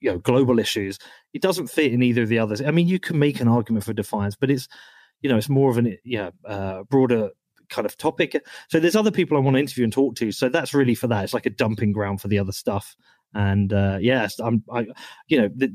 you know global issues. It doesn't fit in either of the others. I mean, you can make an argument for Defiance, but it's you know it's more of an yeah uh, broader kind of topic. So there's other people I want to interview and talk to. So that's really for that. It's like a dumping ground for the other stuff. And uh, yes, I'm I you know the,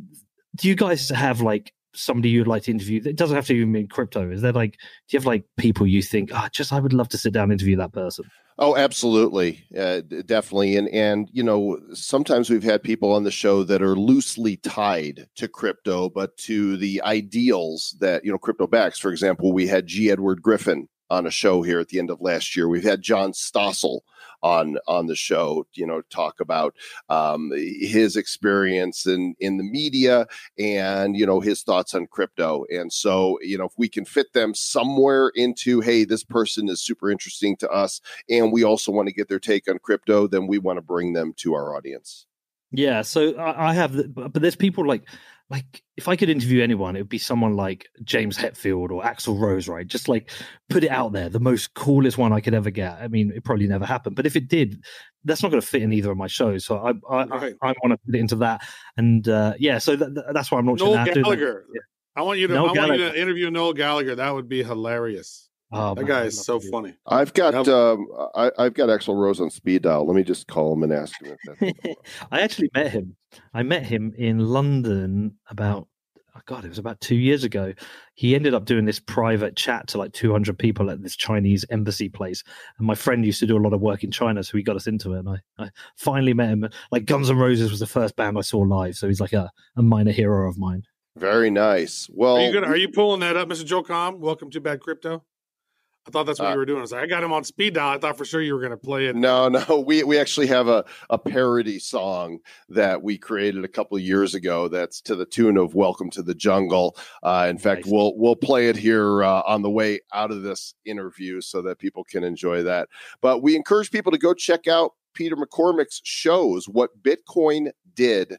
do you guys have like somebody you'd like to interview? It doesn't have to even mean crypto. Is there like do you have like people you think oh just I would love to sit down and interview that person? Oh, absolutely, uh, definitely, and and you know sometimes we've had people on the show that are loosely tied to crypto, but to the ideals that you know crypto backs. For example, we had G. Edward Griffin on a show here at the end of last year. We've had John Stossel on on the show, you know, talk about um, his experience in in the media and you know his thoughts on crypto. And so, you know, if we can fit them somewhere into, hey, this person is super interesting to us and we also want to get their take on crypto, then we want to bring them to our audience. Yeah, so I, have, but there's people like, like if I could interview anyone, it would be someone like James Hetfield or Axl Rose, right? Just like put it out there, the most coolest one I could ever get. I mean, it probably never happened, but if it did, that's not going to fit in either of my shows. So I, I, Right. I, I want to put it into that, and uh, yeah, so that, that- that's why I'm launching Noel that. Gallagher. I want you to Noel I want you to interview Noel Gallagher. That would be hilarious. Oh, That guy is so to do funny. I've got Now- um, I, I've got Axl Rose on speed dial. Let me just call him and ask him if that's I actually met him. I met him in London about oh God, it was about two years ago. He ended up doing this private chat to like 200 people at this Chinese embassy place. And my friend used to do a lot of work in China, so he got us into it. And I, I finally met him. Like Guns N' Roses was the first band I saw live, so he's like a, a minor hero of mine. very nice. Well, Are you gonna, Are you pulling that up, Mr. Joel Comm? Welcome to Bad Crypto. I thought that's what Uh, you were doing. I was like, I got him on speed dial. I thought for sure you were going to play it. No, no, we we actually have a a parody song that we created a couple of years ago. That's to the tune of "Welcome to the Jungle." Uh, in fact, Nice. we'll we'll play it here uh, on the way out of this interview so that people can enjoy that. But we encourage people to go check out Peter McCormack's shows. What Bitcoin did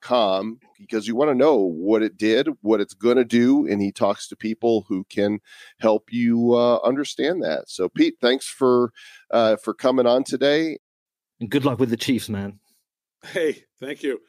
com because you want to know what it did what it's going to do and he talks to people who can help you uh, understand that so pete thanks for uh, for coming on today And good luck with the Chiefs, man. Hey, thank you.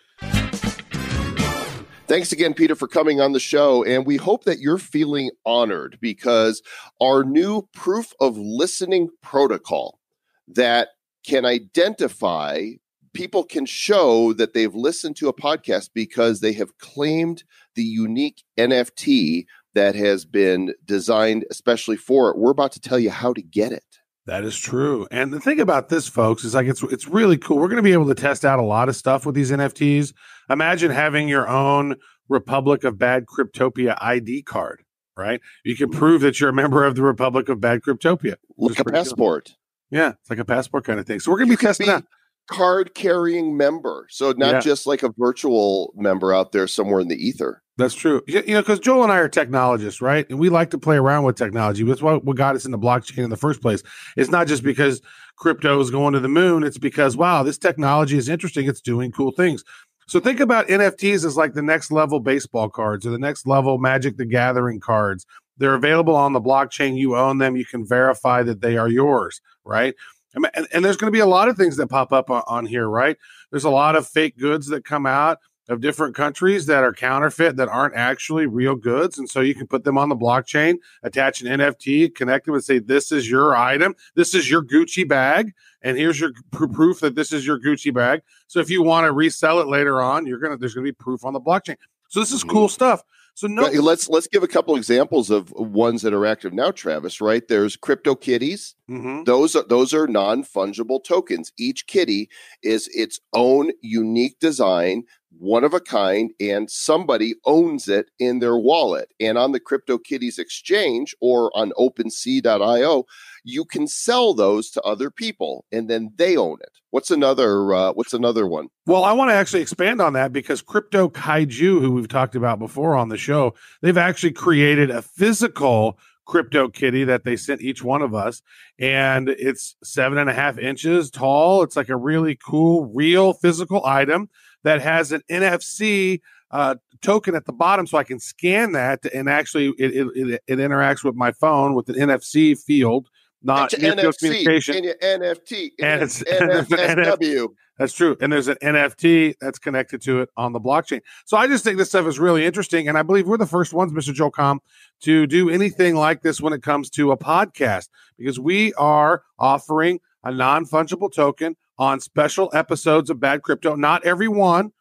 Thanks again, Peter, for coming on the show. And we hope that you're feeling honored because our new proof of listening protocol that can identify people can show that they've listened to a podcast because they have claimed the unique NFT that has been designed especially for it. We're about to tell you how to get it. That is true. And the thing about this, folks, is like it's it's really cool. We're going to be able to test out a lot of stuff with these NFTs. Imagine having your own Republic of Bad Cryptopia ID card, right? You can prove that you're a member of the Republic of Bad Cryptopia. Like a pretty cool. passport. Yeah, it's like a passport kind of thing. So we're going to be testing be that. Card carrying member. So not Yeah. just like a virtual member out there somewhere in the ether. That's true. You know, because Joel and I are technologists, right? And we like to play around with technology. That's what, what got us into blockchain in the first place. It's not just because crypto is going to the moon. It's because, wow, this technology is interesting. It's doing cool things. So think about NFTs as like the next level baseball cards or the next level Magic the Gathering cards. They're available on the blockchain. You own them. You can verify that they are yours, right? And, and there's going to be a lot of things that pop up on, on here, right? There's a lot of fake goods that come out of different countries that are counterfeit that aren't actually real goods. And so you can put them on the blockchain, attach an NFT, connect them and say, this is your item. This is your Gucci bag. And here's your pr- proof that this is your Gucci bag. So if you want to resell it later on, you're to, there's going to be proof on the blockchain. So this is cool mm-hmm. stuff. So no, let's let's give a couple examples of ones that are active now, Travis. Right there's crypto kitties. Mhm. Those are those are non fungible tokens. Each kitty is its own unique design, one of a kind, and somebody owns it in their wallet. And on the CryptoKitties exchange or on OpenSea.io, you can sell those to other people, and then they own it. What's another? Uh, what's another one? Well, I want to actually expand on that because Crypto Kaiju, who we've talked about before on the show, they've actually created a physical crypto kitty that they sent each one of us. And it's seven and a half inches tall. It's like a really cool, real physical item that has an NFC uh, token at the bottom so I can scan that and actually it, it, it, it interacts with my phone with an NFC field, not NFC communication. and your NFT And it's- an NFSW. That's true. And there's an NFT that's connected to it on the blockchain. So I just think this stuff is really interesting. And I believe we're the first ones, Mr. Joel Comm, to do anything like this when it comes to a podcast because we are offering a non fungible token on special episodes of Bad Crypto. Not every one.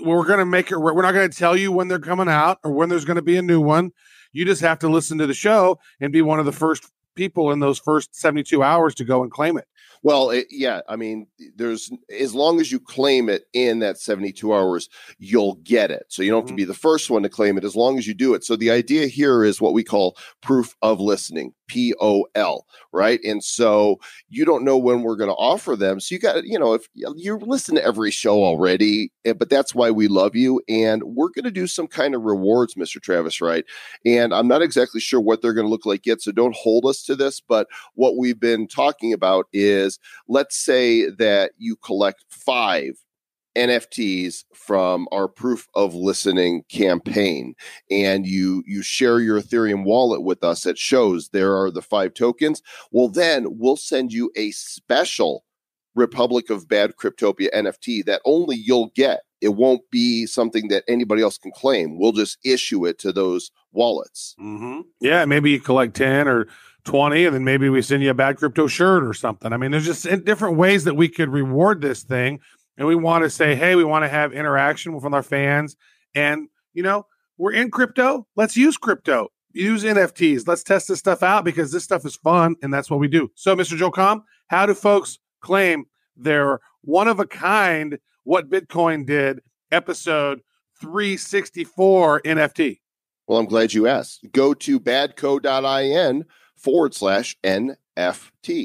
We're going to make it, we're not going to tell you when they're coming out or when there's going to be a new one. You just have to listen to the show and be one of the first people in those first 72 hours to go and claim it. Well, it, yeah, I mean, there's as long as you claim it in that 72 hours, you'll get it. So you don't have to mm-hmm. be the first one to claim it as long as you do it. So the idea here is what we call proof of listening, P O L, right? And so you don't know when we're going to offer them. So you got, you know, if you listen to every show already, eh, but that's why we love you. And we're going to do some kind of rewards, Mr. Travis, right? And I'm not exactly sure what they're going to look like yet. So don't hold us to this. But what we've been talking about is let's say that you collect five NFTs from our proof of listening campaign and you you share your Ethereum wallet with us that shows there are the five tokens well then we'll send you a special Republic of Bad Cryptopia NFT that only you'll get it won't be something that anybody else can claim we'll just issue it to those wallets Mm-hmm. Yeah, maybe you collect 10 or 20, and then maybe we send you a bad crypto shirt or something. I mean, there's just different ways that we could reward this thing. And we want to say, hey, we want to have interaction with our fans. And, you know, we're in crypto. Let's use crypto, use NFTs. Let's test this stuff out because this stuff is fun. And that's what we do. So, Mr. Joel Comm, how do folks claim their one of a kind, what Bitcoin did, episode 364 NFT? Well, I'm glad you asked. Go to badco.in forward slash NFT,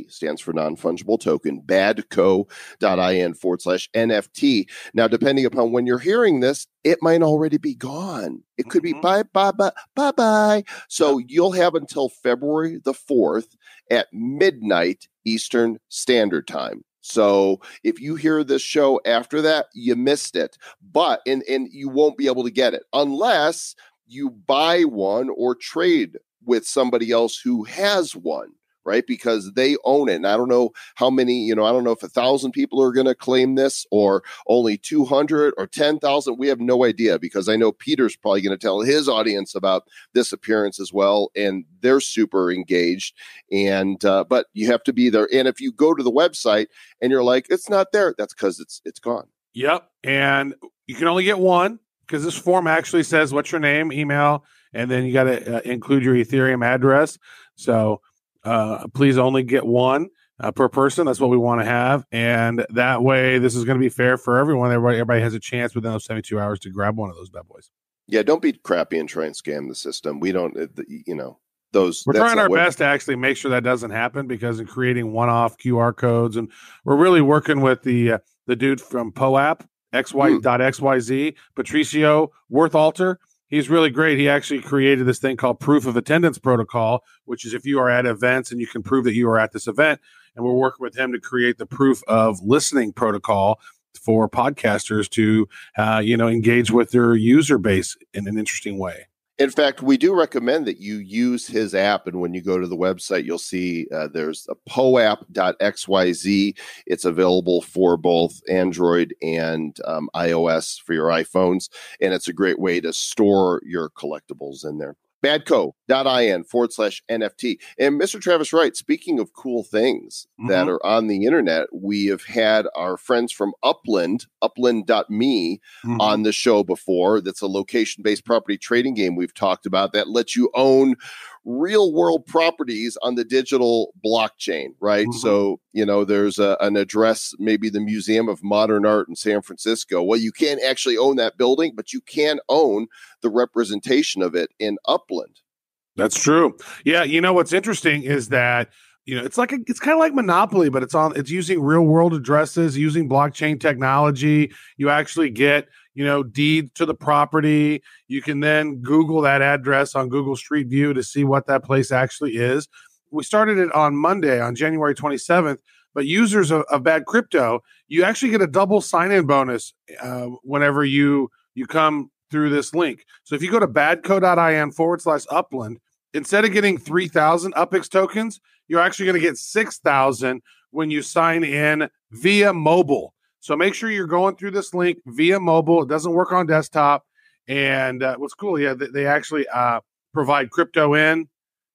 stands for non fungible token, badco.in forward slash NFT. Now, depending upon when you're hearing this, it might already be gone. It could be Mhm. bye, bye, bye, bye, bye. So you'll have until February the 4th at midnight Eastern Standard Time. So if you hear this show after that, you missed it. But and and you won't be able to get it unless you buy one or trade with somebody else who has one, right? Because they own it. And I don't know how many, you know, I don't know if a thousand people are going to claim this or only 200 or 10,000. We have no idea because I know Peter's probably going to tell his audience about this appearance as well. And they're super engaged. And, uh, but you have to be there. And if you go to the website and you're like, it's not there, that's because it's, it's gone. Yep. And you can only get one because this form actually says what's your name, email, and then you got to uh, include your Ethereum address. So uh, please only get one uh, per person. That's what we want to have, and that way, this is going to be fair for everyone. Everybody, everybody has a chance within those seventy-two hours to grab one of those bad boys. Yeah, don't be crappy and try and scam the system. We don't, uh, you know, those. We're trying our best to actually make sure that doesn't happen because in creating one-off QR codes, and we're really working with the uh, the dude from POAP XY Hmm. dot XYZ Patricio Worthalter. He's really great. He actually created this thing called proof of attendance protocol, which is if you are at events and you can prove that you are at this event. And we're working with him to create the proof of listening protocol for podcasters to, uh, you know, engage with their user base in an interesting way. In fact, we do recommend that you use his app. And when you go to the website, you'll see uh, there's a poap.xyz. It's available for both Android and um, iOS for your iPhones. And it's a great way to store your collectibles in there. Badco.in forward slash NFT. And Mr. Travis Wright, speaking of cool things that Mhm. are on the internet, we have had our friends from Upland, upland.me, Mm-hmm. on the show before. That's a location based property trading game we've talked about that lets you own real world properties on the digital blockchain, right? Mhm. So, you know, there's a, an address, maybe the Museum of Modern Art in San Francisco. Well, you can't actually own that building, but you can own the representation of it in Upland. That's true. Yeah, you know what's interesting is that you know it's like a, it's kind of like Monopoly, but it's on it's using real world addresses, using blockchain technology. You actually get you know deed to the property. You can then Google that address on Google Street View to see what that place actually is. We started it on Monday, on January 27th. But users of, of Bad Crypto, you actually get a double sign-in bonus uh, whenever you you come through this link. So if you go to badco.in forward slash upland, instead of getting 3,000 UPX tokens, you're actually going to get 6,000 when you sign in via mobile. So make sure you're going through this link via mobile. It doesn't work on desktop. And uh, what's cool, yeah, they, they actually uh, provide crypto in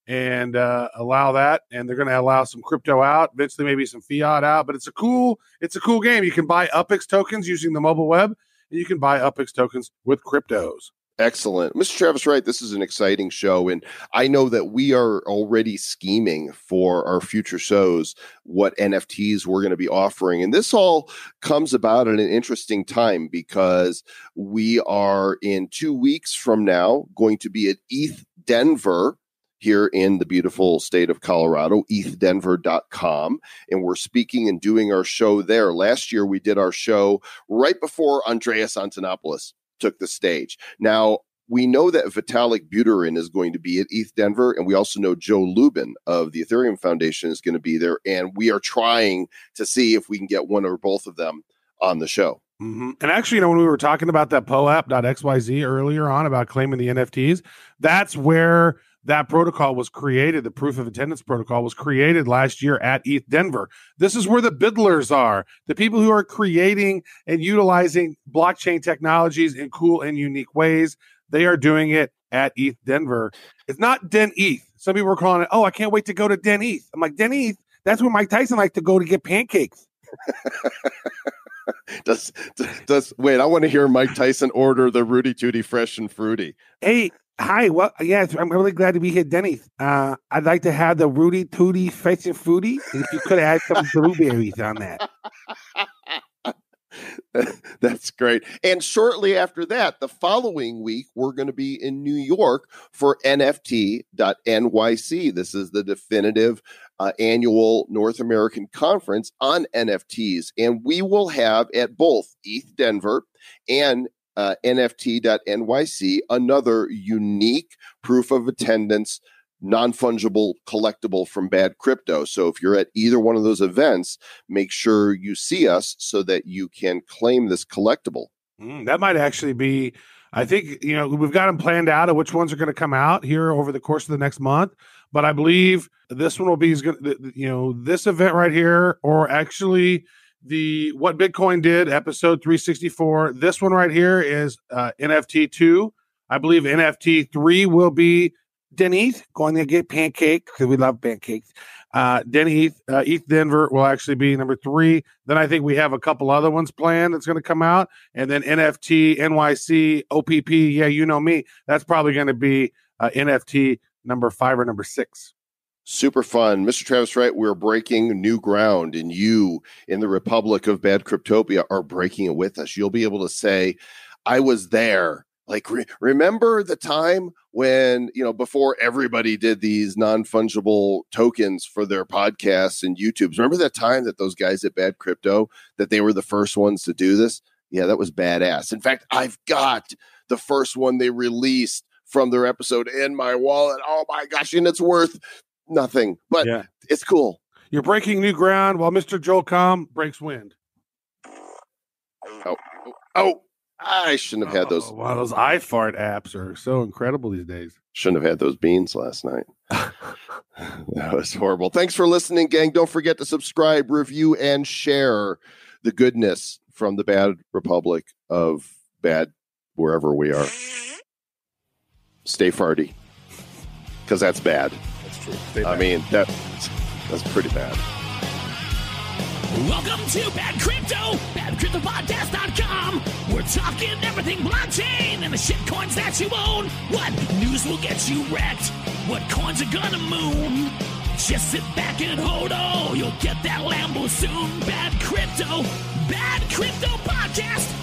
and uh, allow that, and they're going to allow some crypto out. Eventually, maybe some fiat out. But it's a cool, it's a cool game. You can buy UPX tokens using the mobile web, and you can buy UPX tokens with cryptos. Excellent. Mr. Travis Wright, this is an exciting show. And I know that we are already scheming for our future shows what NFTs we're going to be offering. And this all comes about at an interesting time because we are in two weeks from now going to be at ETH Denver here in the beautiful state of Colorado, ethdenver.com. And we're speaking and doing our show there. Last year, we did our show right before Andreas Antonopoulos took the stage. Now, we know that Vitalik Buterin is going to be at ETH Denver, and we also know Joe Lubin of the Ethereum Foundation is going to be there. And we are trying to see if we can get one or both of them on the show. hmm And actually, you know, when we were talking about that POAP.xyz earlier on about claiming the NFTs, that's where that protocol was created. The proof of attendance protocol was created last year at ETH Denver. This is where the biddlers are, the people who are creating and utilizing blockchain technologies in cool and unique ways. They are doing it at ETH Denver. It's not Den ETH. Some people were calling it, oh, I can't wait to go to Den ETH. I'm like, Den ETH, that's where Mike Tyson likes to go to get pancakes. Does does wait? I want to hear Mike Tyson order the Rooty Tooty Fresh and Fruity. Hey, hi. Well, yes, I'm really glad to be here, Denny. Uh, I'd like to have the Rooty Tooty Fresh and. If you could add some blueberries on that. That's great. And shortly after that, the following week, we're going to be in New York for NFT.NYC. This is the definitive uh, annual North American conference on NFTs. And we will have at both ETH Denver and uh, NFT.NYC another unique proof of attendance non fungible collectible from Bad Crypto. So if you're at either one of those events, make sure you see us so that you can claim this collectible. Mm, that might actually be. I think you know we've got them planned out of which ones are going to come out here over the course of the next month. But I believe this one will be. You know, this event right here, or actually the what Bitcoin did episode 364. This one right here is uh, NFT two. I believe NFT three will be Denny's going to get pancakes because we love pancakes. Uh, Denny uh, ETH Denver will actually be number three. Then I think we have a couple other ones planned that's going to come out, and then NFT, NYC, OPP. Yeah, you know me. That's probably going to be uh, NFT number five or number six. Super fun. Mr. Travis Wright, we're breaking new ground, and you in the Republic of Bad Cryptopia are breaking it with us. You'll be able to say, I was there. Like, re- remember the time when, you know, before everybody did these non fungible tokens for their podcasts and YouTubes? Remember that time that those guys at Bad Crypto, that they were the first ones to do this? Yeah, that was badass. In fact, I've got the first one they released from their episode in my wallet. Oh my gosh, and it's worth nothing, but Yeah. it's cool. You're breaking new ground while Mr. Joel Comm breaks wind. Oh, oh, I shouldn't have had those. Oh, wow, those iFart apps are so incredible these days. Shouldn't have had those beans last night. that was horrible. Thanks for listening, gang. Don't forget to subscribe, review, and share the goodness from the bad republic of bad wherever we are. Stay farty, because that's bad. That's true. I mean that that's pretty bad. Welcome to Bad Crypto, badcryptopodcast.com. We're talking everything blockchain and the shit coins that you own. What news will get you wrecked? What coins are gonna moon? Just sit back and hold on. You'll get that Lambo soon. Bad Crypto, Bad Crypto Podcast.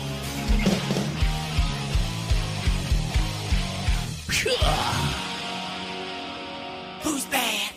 Who's bad?